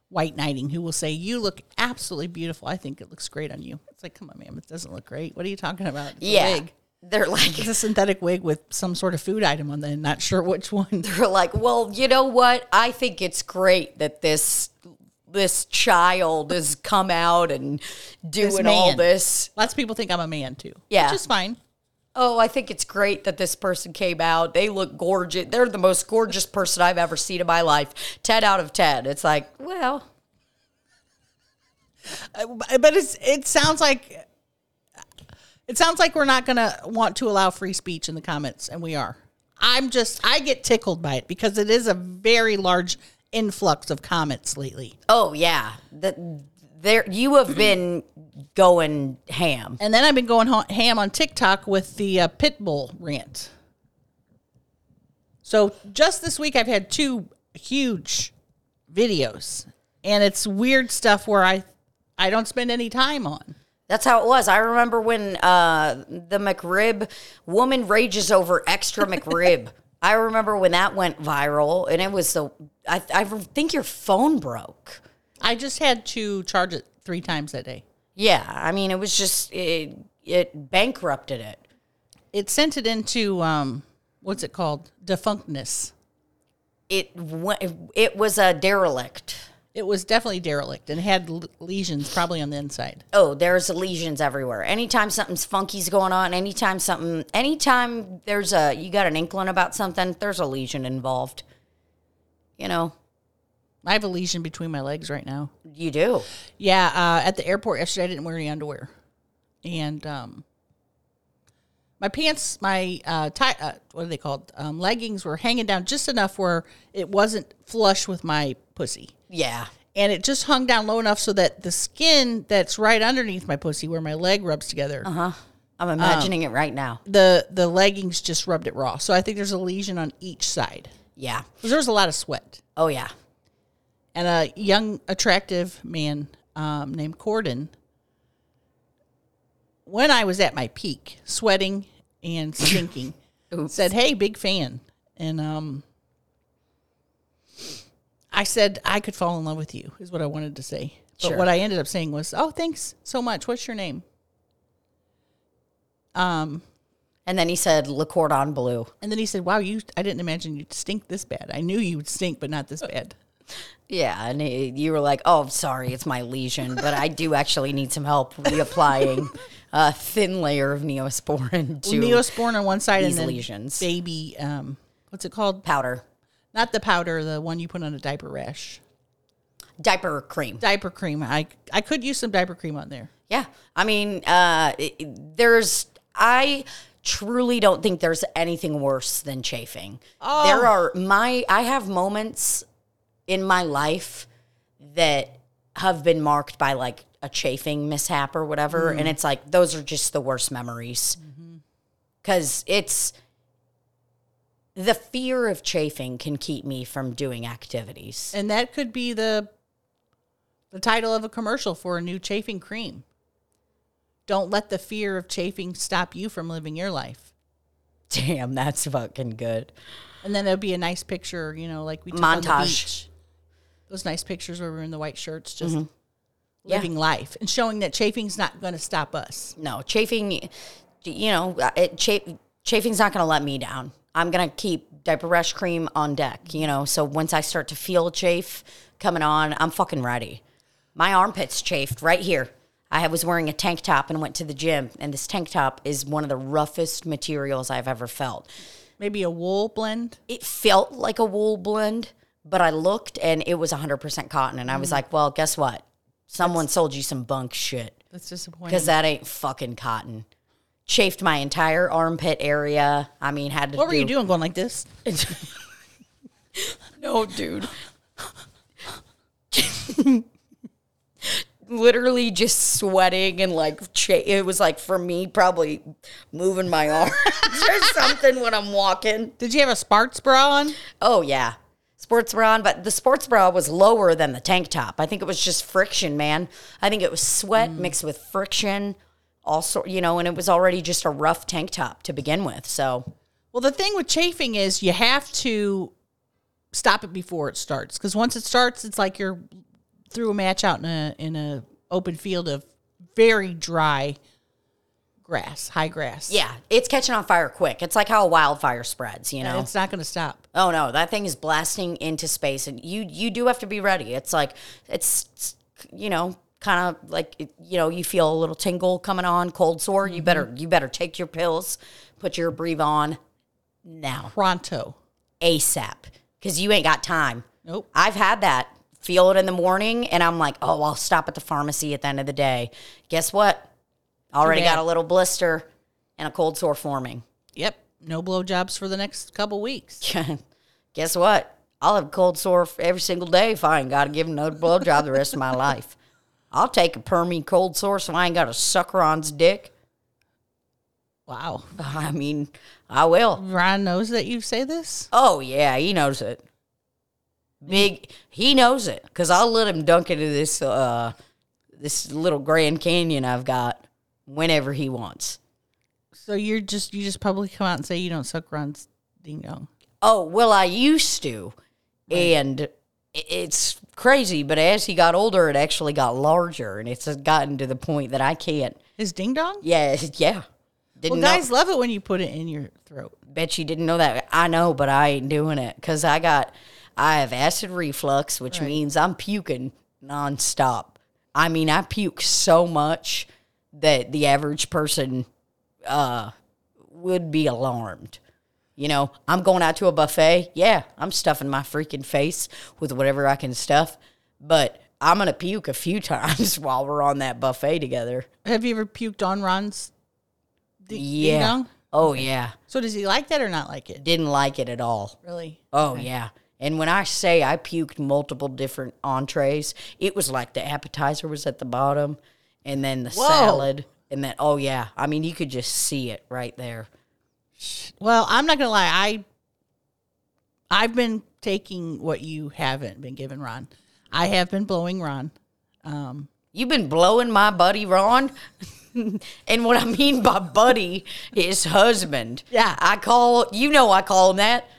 White knighting, who will say, You look absolutely beautiful. I think it looks great on you. It's like, come on, ma'am, it doesn't look great. What are you talking about? It's yeah wig. They're like It's a synthetic wig with some sort of food item on there, not sure which one. they're like well you know what? I think it's great that this this child has come out and doing all this. Lots of people think I'm a man too. Yeah. Which is fine. oh i think it's great that this person came out. They look gorgeous. They're the most gorgeous person i've ever seen in my life. 10 out of 10 it's like well. Uh, but it's it sounds like it sounds like we're not going to want to allow free speech in the comments and we are. I'm just i get tickled by it because it is a very large influx of comments lately. Oh yeah. The, there you have been going ham. And then i've been going ham on tiktok with the uh, pitbull rant. So just this week i've had two huge videos and it's weird stuff where i i don't spend any time on That's how it was. I remember when uh, the McRib woman rages over extra McRib. I remember when that went viral, and it was the. I, I think your phone broke. i just had to charge it three times that day Yeah, I mean, it was just it, it bankrupted it. it sent it into um what's it called defunctness It it was a derelict. It was definitely derelict and had l- lesions probably on the inside Oh, there's lesions everywhere. Anytime something's funky's going on, anytime something, anytime there's a you got an inkling about something, there's a lesion involved. You know, i have a lesion between my legs right now you do. yeah uh, at the airport yesterday i didn't wear any underwear and um my pants my uh, tie, uh what are they called um, leggings were hanging down just enough where it wasn't flush with my pussy Yeah. and it just hung down low enough so that the skin that's right underneath my pussy where my leg rubs together I'm imagining it right now. the the leggings just rubbed it raw. So I think there's a lesion on each side. Yeah. 'Cause there was a lot of sweat. Oh yeah. And a young, attractive man um, named Corden, when I was at my peak, sweating and stinking, said, "Hey, big fan," and um, I said I could fall in love with you. Is what I wanted to say. But Sure. what I ended up saying was, "Oh, thanks so much. What's your name?" Um, And then he said Le Cordon Bleu. And then he said, "Wow, you! I didn't imagine you'd stink this bad. I knew you would stink, but not this bad." Yeah, and he, you were like, "Oh, sorry, it's my lesion, but I do actually need some help reapplying a thin layer of Neosporin to Neosporin on one side these and then lesions. baby, um, what's it called? powder, Not the powder, the one you put on a diaper rash. diaper cream." Diaper cream. I I could use some diaper cream on there. Yeah, I mean, uh, it- there's I truly don't think there's anything worse than chafing. There are my I have moments in my life that have been marked by like a chafing mishap or whatever, and it's like those are just the worst memories because it's the fear of chafing can keep me from doing activities. And that could be the the title of a commercial for a new chafing cream. Don't let the fear of chafing stop you from living your life. Damn, that's fucking good. And then there'll be a nice picture, you know, like we took on the Montage. beach. Those nice pictures where we're in the white shirts, just Mm-hmm. Yeah. living life and showing that chafing's not going to stop us. No, chafing, you know, it, cha- chafing's not going to let me down. I'm going to keep diaper rash cream on deck, you know. So once I start to feel chafe coming on, I'm fucking ready. My armpits chafed right here. I was wearing a tank top and went to the gym, and this tank top is one of the roughest materials I've ever felt. Maybe a wool blend. It felt like a wool blend, but I looked and it was 100% cotton. And I was mm. like, well, guess what? Someone sold you some bunk shit That's disappointing. because that ain't fucking cotton. Chafed my entire armpit area. I mean, had to. what were do, you doing going like this? No, dude. Literally just sweating and like cha- it was like for me probably moving my arms or something when I'm walking. Did you have a sports bra on? Oh yeah. Sports bra on, but the sports bra was lower than the tank top. I think it was just friction, man. I think it was sweat mm. mixed with friction, also, you know, and it was already just a rough tank top to begin with. So, Well, the thing with chafing is you have to stop it before it starts because once it starts, it's like you're through a match out in a in a open field of very dry grass, high grass. yeah, it's catching on fire quick. It's like how a wildfire spreads, you And know. it's not going to stop. Oh no, that thing is blasting into space, and you you do have to be ready. It's like it's, you know kind of like you know you feel a little tingle coming on, cold sore. You better mm-hmm. you better take your pills, put your Abreva on now Pronto. ASAP because you ain't got time. Nope. I've had that. Feel it in the morning, and I'm like, oh, I'll stop at the pharmacy at the end of the day. Guess what? Already got a little blister and a cold sore forming. Yep. No blowjobs for the next couple weeks. Guess what? I'll have a cold sore every single day if I ain't got to give another blowjob the rest of my life. I'll take a permy cold sore so I ain't got a sucker on's dick. Wow. I mean, I will. Ron knows that you say this. Oh yeah, he knows it. Big, he knows it because I'll let him dunk into this uh this little Grand Canyon I've got whenever he wants. So you're just you just publicly come out and say you don't suck Ron's ding dong. Oh well, I used to, and i- it's crazy. But as he got older, it actually got larger, and it's gotten to the point that I can't. His ding dong? Yeah, yeah. Didn't Well, know. guys love it when you put it in your throat. Bet you didn't know that. I know, but I ain't doing it because I got, I have acid reflux, which means I'm puking nonstop. I mean, I puke so much that the average person uh, would be alarmed. You know, I'm going out to a buffet. Yeah, I'm stuffing my freaking face with whatever I can stuff, but I'm going to puke a few times while we're on that buffet together. Have you ever puked on Ron's ding Yeah. dong? Oh, yeah. So does he like that or not like it? Didn't like it at all. Really? Oh yeah. And when I say I puked multiple different entrees, it was like the appetizer was at the bottom and then the Whoa. salad and then oh yeah. I mean you could just see it right there. Well, I'm not gonna lie. I I've been taking what you haven't been giving Ron. I have been blowing Ron. Um, You've been blowing my buddy Ron. and what I mean by buddy is husband. Yeah. I call you know I call him that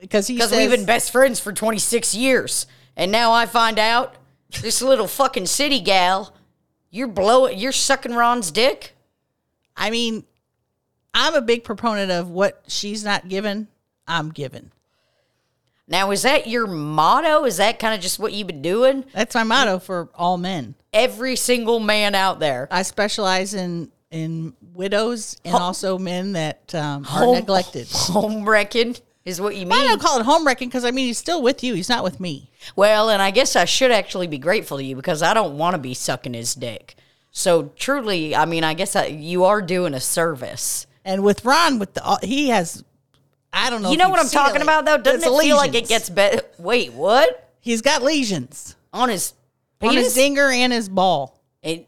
because because we've been best friends for 26 years. And now I find out this little fucking city gal, you're blowing you're sucking Ron's dick? I mean, I'm a big proponent of what she's not given, I'm given. Now, is that your motto? Is that kind of just what you've been doing? That's my motto for all men. Every single man out there. I specialize in in widows and also men that um, are Home- neglected. Home wrecking is what you mean. I don't call it home wrecking because I mean he's still with you. He's not with me. Well, and I guess I should actually be grateful to you because I don't want to be sucking his dick. So truly, I mean, I guess I, you are doing a service. And with Ron, with the uh, he has, I don't know. You know what I'm seen it, talking about, though? Doesn't it feel like it gets better? Wait, what? He's got lesions On his on his penis? dinger and his ball. And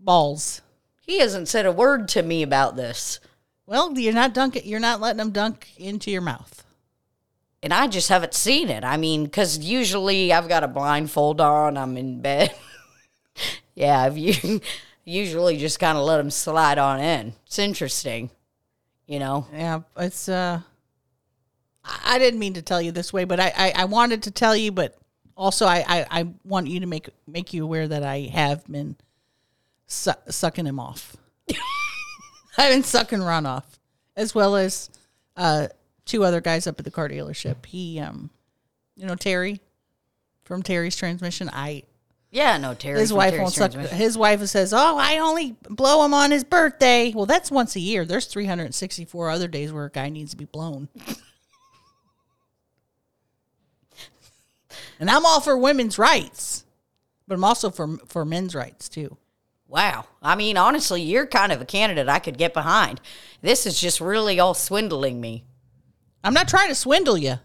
balls. he hasn't said a word to me about this. Well, you're not dunking. You're not letting them dunk into your mouth. And I just haven't seen it. I mean, because usually I've got a blindfold on, I'm in bed. yeah, I've usually just kind of let them slide on in. It's interesting, you know? Yeah, it's. uh I didn't mean to tell you this way, but I I, I wanted to tell you, but also I, I I want you to make make you aware that I have been su- sucking him off. I've been sucking Ron off, as well as uh two other guys up at the car dealership. He um, you know Terry from Terry's Transmission. I Yeah, no, Terry. his wife Terry's won't suck. Transmission. His wife says, "Oh, I only blow him on his birthday." Well, that's once a year. There's 364 other days where a guy needs to be blown. and I'm all for women's rights, but I'm also for for men's rights too. Wow. I mean, honestly, you're kind of a candidate I could get behind. This is just really all swindling me. I'm not trying to swindle you.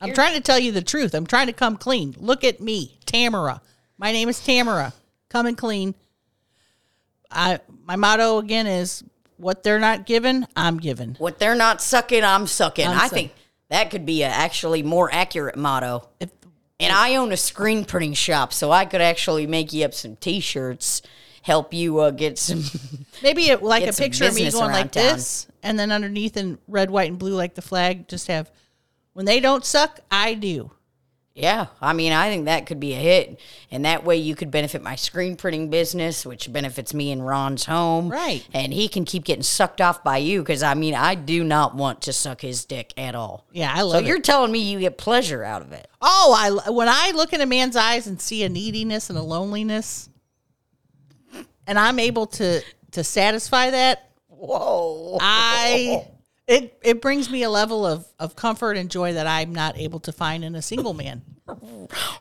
I'm trying to tell you the truth. I'm trying to come clean. Look at me, Tamara. My name is Tamara. Coming clean. I my motto again is what they're not given, I'm given. What they're not sucking, I'm sucking. I'm I think that could be a actually more accurate motto. If And I own a screen printing shop, so I could actually make you up some T-shirts, help you uh, get some. maybe it, like a picture of me going like town. this, and then underneath in red, white, and blue like the flag, just have when they don't suck, I do. Yeah, I mean, I think that could be a hit, and that way you could benefit my screen printing business, which benefits me and Ron's home, Right. And he can keep getting sucked off by you because I mean, I do not want to suck his dick at all. Yeah, I So love it. you're telling me you get pleasure out of it? Oh, I when I look in a man's eyes and see a neediness and a loneliness, and I'm able to to satisfy that, Whoa! I it it brings me a level of of comfort and joy that I'm not able to find in a single man.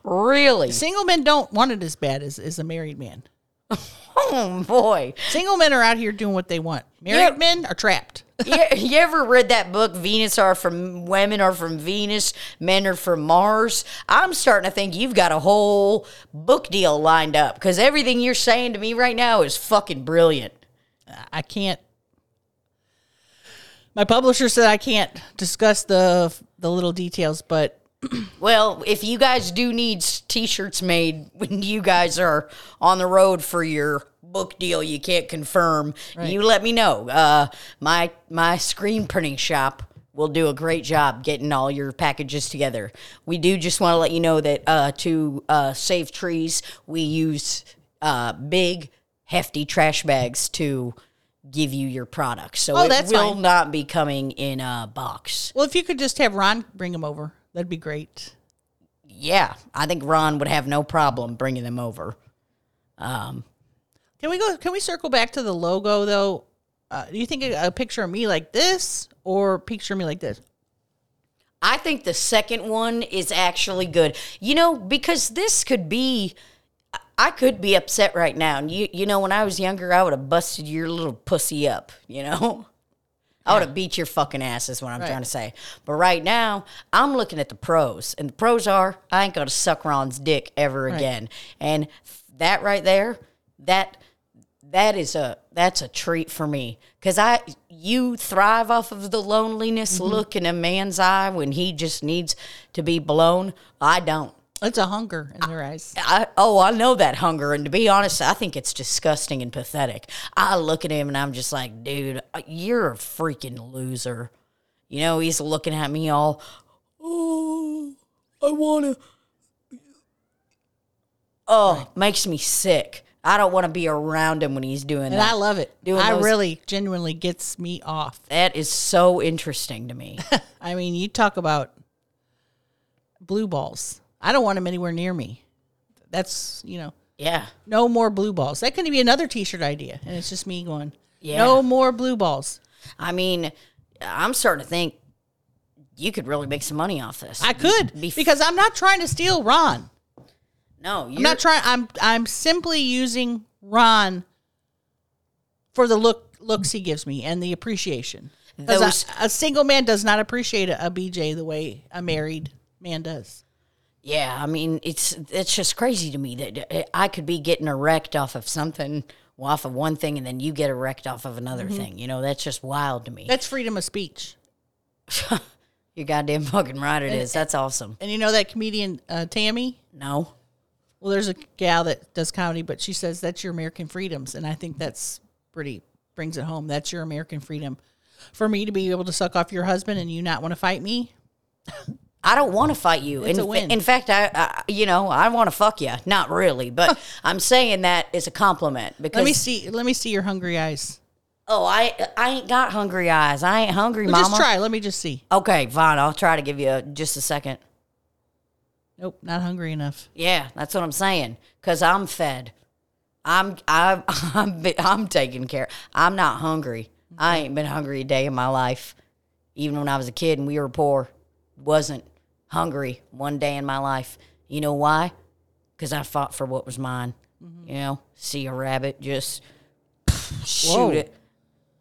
Really? Single men don't want it as bad as, as a married man. Oh boy! Single men are out here doing what they want. Married Yeah. men are trapped. you, you ever read that book venus are from women are from venus men are from mars i'm starting to think you've got a whole book deal lined up because everything you're saying to me right now is fucking brilliant I can't. My publisher said I can't discuss the the little details, but well if you guys do need t-shirts made when you guys are on the road for your book deal you can't confirm you let me know. Uh, my my screen printing shop will do a great job getting all your packages together. We do just want to let you know that uh, to uh, save trees we use uh, big hefty trash bags to give you your products so Oh, it that's will fine. not be coming in a box well, if you could just have Ron bring them over, that'd be great. yeah i think ron would have no problem bringing them over um, Can we go? Can we circle back to the logo though? Uh, do you think a, a picture of me like this or picture of me like this? I think the second one is actually good. You know, because this could be I could be upset right now. And you you know, when I was younger, I would have busted your little pussy up, you know? I would have beat your fucking ass is what I'm Right. trying to say. But right now, I'm looking at the pros. And the pros are I ain't gonna suck Ron's dick ever again. And that right there, that that is a that's a treat for me because i you thrive off of the loneliness mm-hmm. look in a man's eye when he just needs to be blown i don't It's a hunger in their eyes. I, oh i know that hunger and to be honest i think it's disgusting and pathetic i look at him and i'm just like dude uh, you're a freaking loser you know he's looking at me all oh i want to oh makes me sick i don't want to be around him when he's doing And that I love it. Doing I those- really genuinely gets me off. That is so interesting to me. I mean, you talk about blue balls. I don't want him anywhere near me. That's, you know, yeah. no more blue balls. That could be another t shirt idea. And it's just me going, Yeah. no more blue balls. I mean, I'm starting to think you could really make some money off this. I could Be- because I'm not trying to steal Ron. no, you're I'm not trying. I'm I'm simply using Ron for the look looks he gives me and the appreciation. Those- a, a single man does not appreciate a, a BJ the way a married man does. Yeah, I mean, it's it's just crazy to me that I could be getting erect off of something, off of one thing, and then you get erect off of another thing. You know, that's just wild to me. That's freedom of speech. You're goddamn fucking right. It is. That's awesome. And you know that comedian uh, Tammy? No, Well, there's a gal that does comedy, but she says that's your American freedoms, and I think that's pretty brings it home. That's your American freedom. For me to be able to suck off your husband and you not want to fight me, I don't want to fight you. It's in, a win. in fact, I, I you know I want to fuck you. Not really, but I'm saying that as a compliment because let me see. Let me see your hungry eyes. oh I I ain't got hungry eyes. I ain't hungry, Well, mama. just try. Let me just see. Okay, fine. I'll try to give you a, just a second. Nope, not hungry enough. Yeah, that's what I'm saying. Cause I'm fed. I'm I'm I'm I'm taken care. I'm not hungry. I ain't been hungry a day in my life. Even when I was a kid and we were poor, wasn't hungry one day in my life. You know why? Because I fought for what was mine. You know, see a rabbit, just shoot Whoa. it,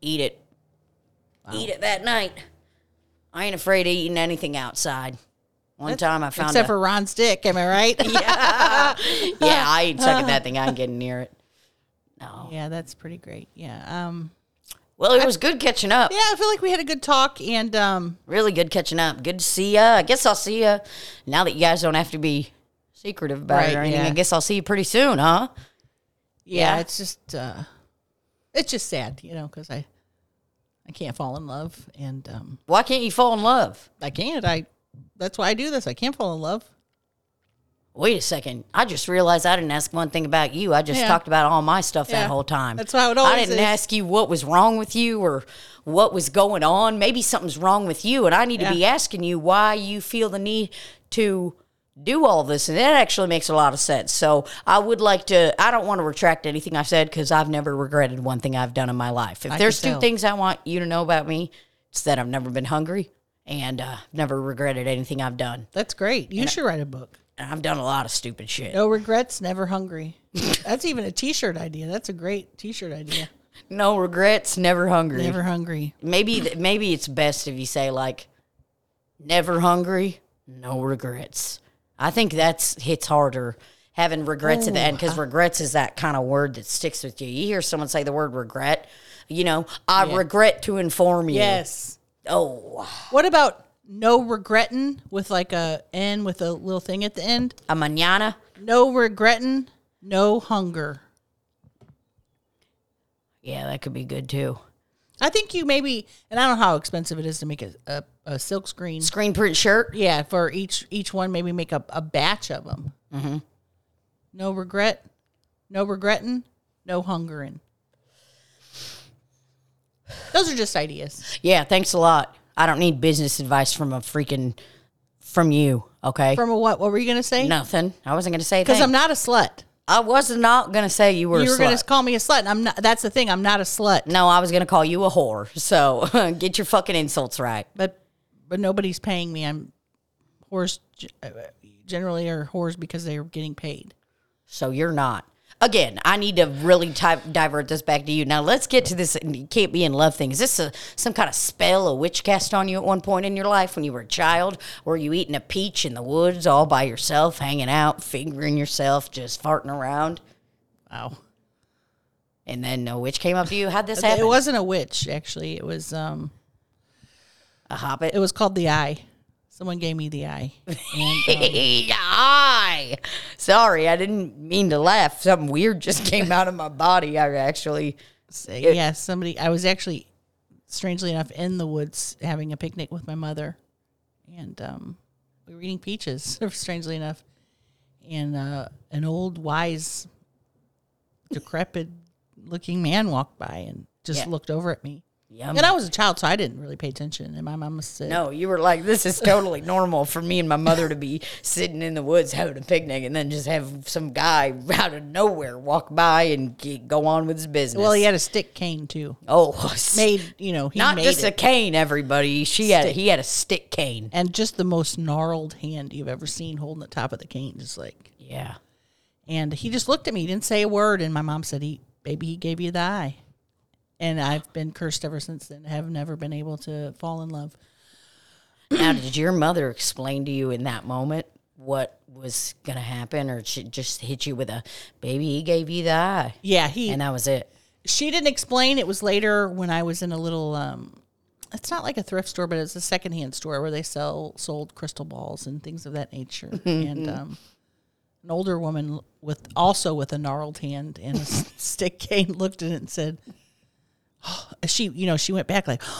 eat it, eat it that night. I ain't afraid of eating anything outside. One time I found Except a, for Ron's dick. Am I right? yeah, yeah, I ain't sucking that thing. I ain't getting near it. No. yeah, that's pretty great. Yeah. Um. Well, it was good catching up. Yeah, I feel like we had a good talk, and um. Really good catching up. Good to see ya. I guess I'll see ya now that you guys don't have to be secretive about it or anything. yeah. I guess I'll see you pretty soon, huh? Yeah, Yeah. it's just uh, it's just sad, you know, because I I can't fall in love, and um, Why can't you fall in love? I can't. I that's why I do this. I can't fall in love. Wait a second. I just realized I didn't ask one thing about you. I just Yeah. talked about all my stuff Yeah. that whole time. That's how it I didn't is. ask you what was wrong with you or what was going on. Maybe something's wrong with you, and I need to be asking you why you feel the need to do all this. And that actually makes a lot of sense. So I would like to, I don't want to retract anything I said because I've never regretted one thing I've done in my life. If I there's two tell. things I want you to know about me, it's that I've never been hungry and uh, never regretted anything I've done. That's great. You should write a book. And I've done a lot of stupid shit. No regrets, never hungry. That's even a T-shirt idea. That's a great T-shirt idea. No regrets, never hungry. Never hungry. Maybe th- maybe it's best if you say like, never hungry, no regrets. I think that's hits harder having regrets at the end because regrets is that kind of word that sticks with you. You hear someone say the word regret, you know, I regret to inform you. Yes. Oh, What about no regretting with like a N with a little thing at the end? a mañana. No regretting, no hunger. Yeah, that could be good too. I think you maybe, and I don't know how expensive it is to make a, a, a silk screen. Screen print shirt. Yeah, for each each one, maybe make a, a batch of them. Mm-hmm. No regret, no regretting, no hungering. Those are just ideas Yeah, thanks a lot. I don't need business advice from a freaking from you. Okay, from a what? What were you gonna say? nothing. I wasn't gonna say because because I'm not a slut. I was not gonna say you were. You were gonna call me a slut. And I'm not. That's the thing. I'm not a slut. No, I was gonna call you a whore. So get your fucking insults right. But but nobody's paying me. I'm whores uh, generally are whores because they're getting paid. So you're not. Again, I need to really type, divert this back to you. Now let's get to this. You can't be in love thing. Is this a, some kind of spell, a witch cast on you at one point in your life when you were a child? Were you eating a peach in the woods all by yourself, hanging out, fingering yourself, just farting around? Wow. And then a witch came up to you. How'd this happen? It wasn't a witch actually. It was um. a hobbit. It was called the eye. Someone gave me the eye. And, um, Hi. Sorry, I didn't mean to laugh. Something weird just came out of my body. I actually. say, yeah, somebody. I was actually, strangely enough, in the woods having a picnic with my mother, and um, we were eating peaches. Strangely enough, and uh, an old, wise, decrepit-looking man walked by and just Yeah. looked over at me. Yum. And I was a child, so I didn't really pay attention. And my mom was sick. No, you were like, this is totally normal for me and my mother to be sitting in the woods having a picnic and then just have some guy out of nowhere walk by and ge- go on with his business. Well, he had a stick cane too. oh, Made you know he not made just it. a cane, everybody. She had Stick. he had a stick cane. and just the most gnarled hand you've ever seen holding the top of the cane, just like. Yeah. And he just looked at me, he didn't say a word. And my mom said, "He, baby, he gave you the eye." And I've been cursed ever since then. Have never been able to fall in love. now, did your mother explain to you in that moment what was gonna happen, or she just hit you with a baby? He gave you the eye, Yeah, he and that was it. she didn't explain. It was later when I was in a little. um It's not like a thrift store, but it's a secondhand store where they sell sold crystal balls and things of that nature. and um, an older woman with also with a gnarled hand and a stick cane looked at it and said, oh, "She, you know, she went back like."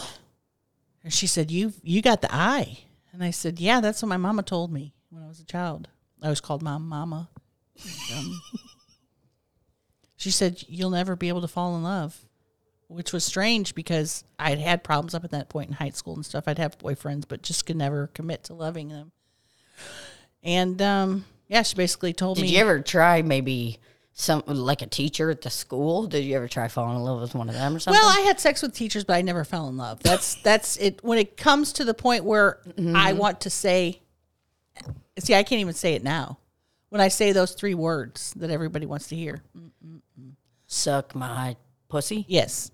And she said, "You, you got the eye." And I said, "Yeah, that's what my mama told me when I was a child. I was called mom, mama." Um, she said, "You'll never be able to fall in love," which was strange because I'd had problems up at that point in high school and stuff. I'd have boyfriends, but just could never commit to loving them. And um, yeah, she basically told Did me, Did you ever try maybe some like a teacher at the school? Did you ever try falling in love with one of them or something? Well, I had sex with teachers, but I never fell in love. That's that's it. When it comes to the point where I want to say, see, I can't even say it now. When I say those three words that everybody wants to hear, Suck my pussy. yes,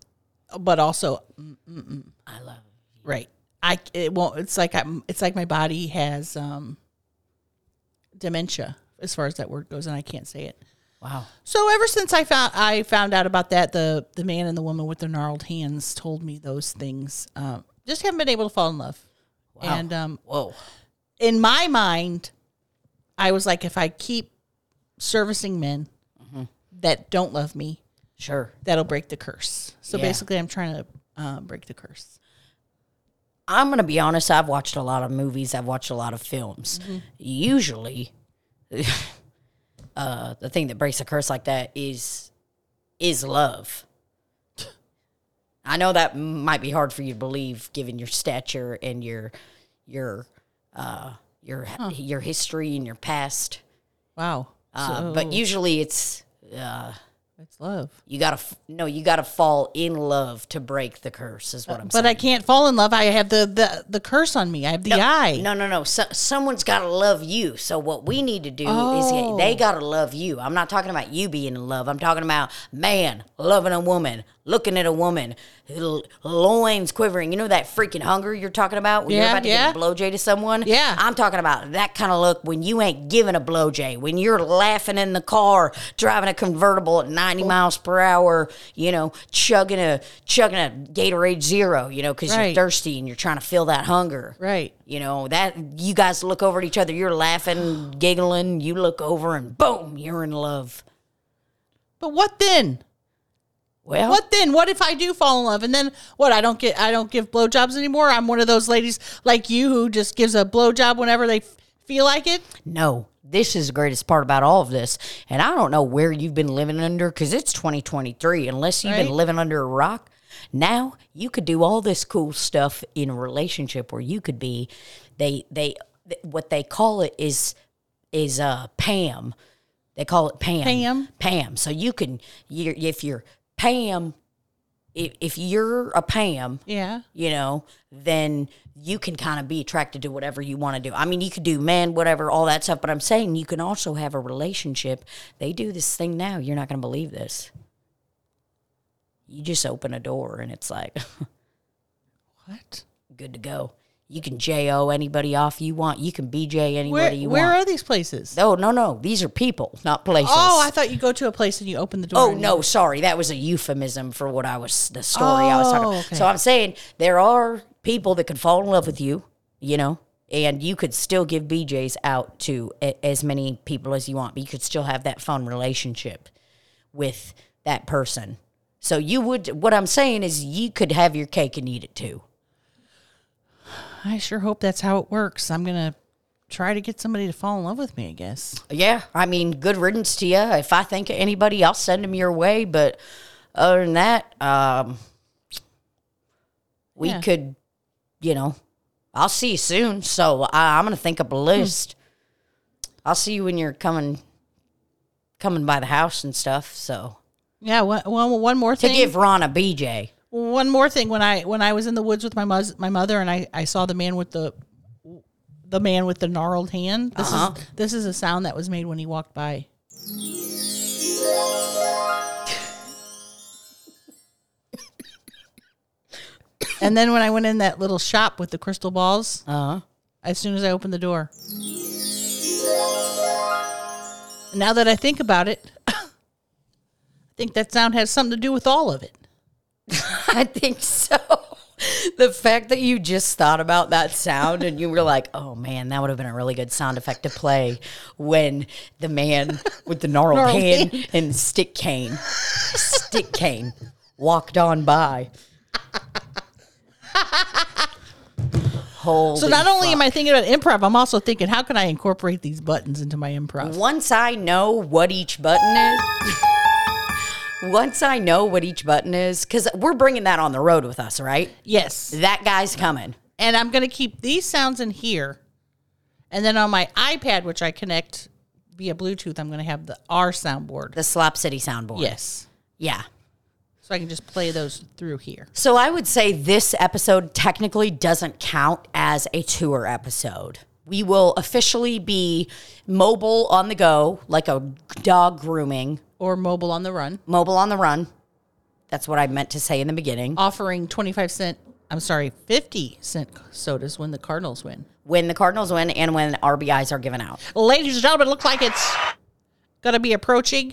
but also I love. right. I it won't. It's like I'm. It's like my body has um, dementia as far as that word goes, and I can't say it. Wow. So ever since I found I found out about that, the the man and the woman with the gnarled hands told me those things. Um, just haven't been able to fall in love. And um, Whoa. in my mind, I was like, if I keep servicing men that don't love me, Sure. that'll break the curse. So Yeah. basically, I'm trying to uh, break the curse. I'm gonna be honest. I've watched a lot of movies. I've watched a lot of films. Usually, uh, the thing that breaks a curse like that is is love. I know that might be hard for you to believe, given your stature and your your uh, your your history and your past. Wow. Uh, so but usually, it's uh, it's love. you gotta f- no, you gotta fall in love to break the curse. Is what uh, I'm saying. But saying. I can't fall in love. I have the the, the curse on me. I have the eye. No, no, no. So, someone's got to love you. So what we need to do Oh. is they got to love you. I'm not talking about you being in love. I'm talking about man loving a woman, looking at a woman, loins quivering. You know that freaking hunger you're talking about when you're about to yeah. give a blowjay to someone. Yeah. I'm talking about that kind of look when you ain't giving a blowjay, when you're laughing in the car, driving a convertible at 90 miles per hour. You know, chugging a chugging a Gatorade Zero. You know, because Right. you're thirsty and you're trying to feel that hunger. Right. You know, that you guys look over at each other, you're laughing, giggling, you look over and boom, you're in love. But what then? Well, What then? What if I do fall in love and then what? I don't get I don't give blowjobs anymore. I'm one of those ladies like you who just gives a blowjob whenever they f- feel like it. no, this is the greatest part about all of this. And I don't know where you've been living under because it's 2023. Unless you've Right. been living under a rock, now you could do all this cool stuff in a relationship where you could be, they, they, what they call it is, is, uh, Pam. They call it Pam. Pam? Pam. So you can, you're, if you're Pam, if, if you're a Pam, Yeah. you know, then you can kind of be attracted to whatever you want to do. I mean, you could do man, whatever, all that stuff, but I'm saying you can also have a relationship. They do this thing now. You're not going to believe this. You just open a door and it's like What? good to go. You can JO anybody off you want. You can BJ anybody Where you where want. Where are these places? no, no, no. These are people, not places. Oh, I thought you go to a place and you open the door. Oh no, you- sorry, that was a euphemism for what I was the story I was talking Oh, about. okay. So I'm saying there are people that could fall in love with you, you know, and you could still give BJ's out to a, as many people as you want, but you could still have that fun relationship with that person. So you would what I'm saying is you could have your cake and eat it too. I sure hope that's how it works. I'm gonna try to get somebody to fall in love with me. I guess. Yeah, I mean, good riddance to you. If I think of anybody, I'll send them your way. But other than that, um, we Yeah. could, you know, I'll see you soon. So I, I'm going to think up a list. I'll see you when you're coming, coming by the house and stuff. So Yeah. One, one more thing to give Ron a BJ. One more thing. When I when I was in the woods with my mother, my mother, and I, I saw the man with the the man with the gnarled hand. This Uh-huh. is this is a sound that was made when he walked by. and then when I went in that little shop with the crystal balls, Uh huh. as soon as I opened the door, Now that I think about it, I think that sound has something to do with all of it. I think so. The fact that you just thought about that sound and you were like, oh man, that would have been a really good sound effect to play when the man with the gnarled, Gnarled hand hand. and stick cane, stick cane, walked on by. Holy So not only fuck. am I thinking about improv, I'm also thinking, how can I incorporate these buttons into my improv? Once I know what each button is, once I know what each button is, because we're bringing that on the road with us, right? Yes. That guy's coming. And I'm going to keep these sounds in here. And then on my iPad, which I connect via Bluetooth, I'm going to have the R soundboard. The Slop City soundboard. Yes. Yeah. So I can just play those through here. So I would say this episode technically doesn't count as a tour episode. We will officially be mobile on the go, like a dog grooming, Or mobile on the run, mobile on the run. That's what I meant to say in the beginning. offering 25 cent, I'm sorry, 50 cent sodas when the Cardinals win. When the Cardinals win and when RBIs are given out. Ladies and gentlemen, it looks like it's going to be approaching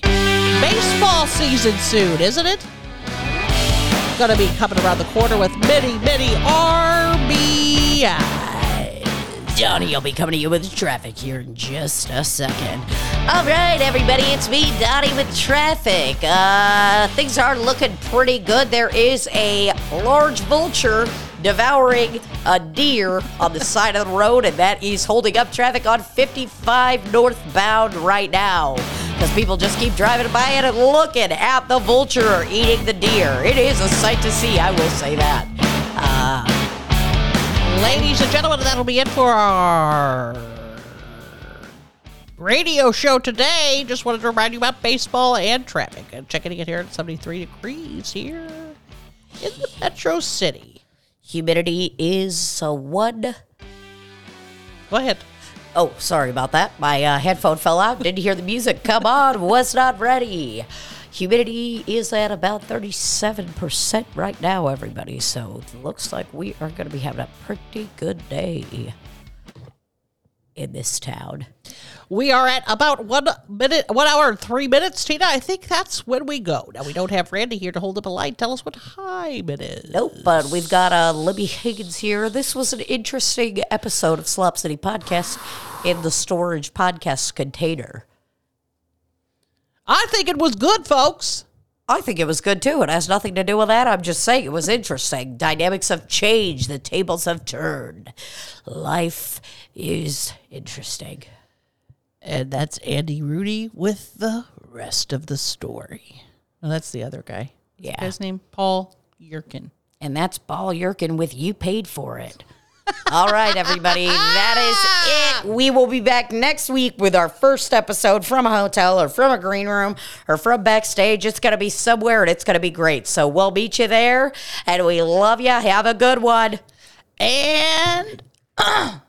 baseball season soon, isn't it? Going to be coming around the corner with many, many RBI. Johnny, I'll be coming to you with traffic here in just a second. All right, everybody, it's me, Donnie, with traffic. Uh, things are looking pretty good. There is a large vulture devouring a deer on the side of the road, and that is holding up traffic on 55 northbound right now. Because people just keep driving by it and looking at the vulture eating the deer. It is a sight to see, I will say that. Ladies and gentlemen, that'll be it for our radio show today. Just wanted to remind you about baseball and traffic. And checking it here at 73 degrees here in the Metro City. Humidity is a one. Go ahead. Oh, sorry about that. My uh, headphone fell out. Didn't hear the music. Come on, was not ready. Humidity is at about 37% right now, everybody. So it looks like we are going to be having a pretty good day in this town. We are at about one minute, one hour and three minutes, Tina. I think that's when we go. Now we don't have Randy here to hold up a light. Tell us what time it is. Nope, but we've got uh, Libby Higgins here. This was an interesting episode of Slop City Podcast in the storage podcast container. I think it was good, folks. I think it was good too. It has nothing to do with that. I'm just saying it was interesting. Dynamics have changed. The tables have turned. Life is interesting. And that's Andy Rooney with the rest of the story. That's the other guy. What's Yeah. guy's name? Paul Yurkin. And that's Paul Yerkin with You Paid For It. All right, everybody. That is it. We will be back next week with our first episode from a hotel or from a green room or from backstage. It's going to be somewhere and it's going to be great. So we'll meet you there. And we love you. Have a good one. And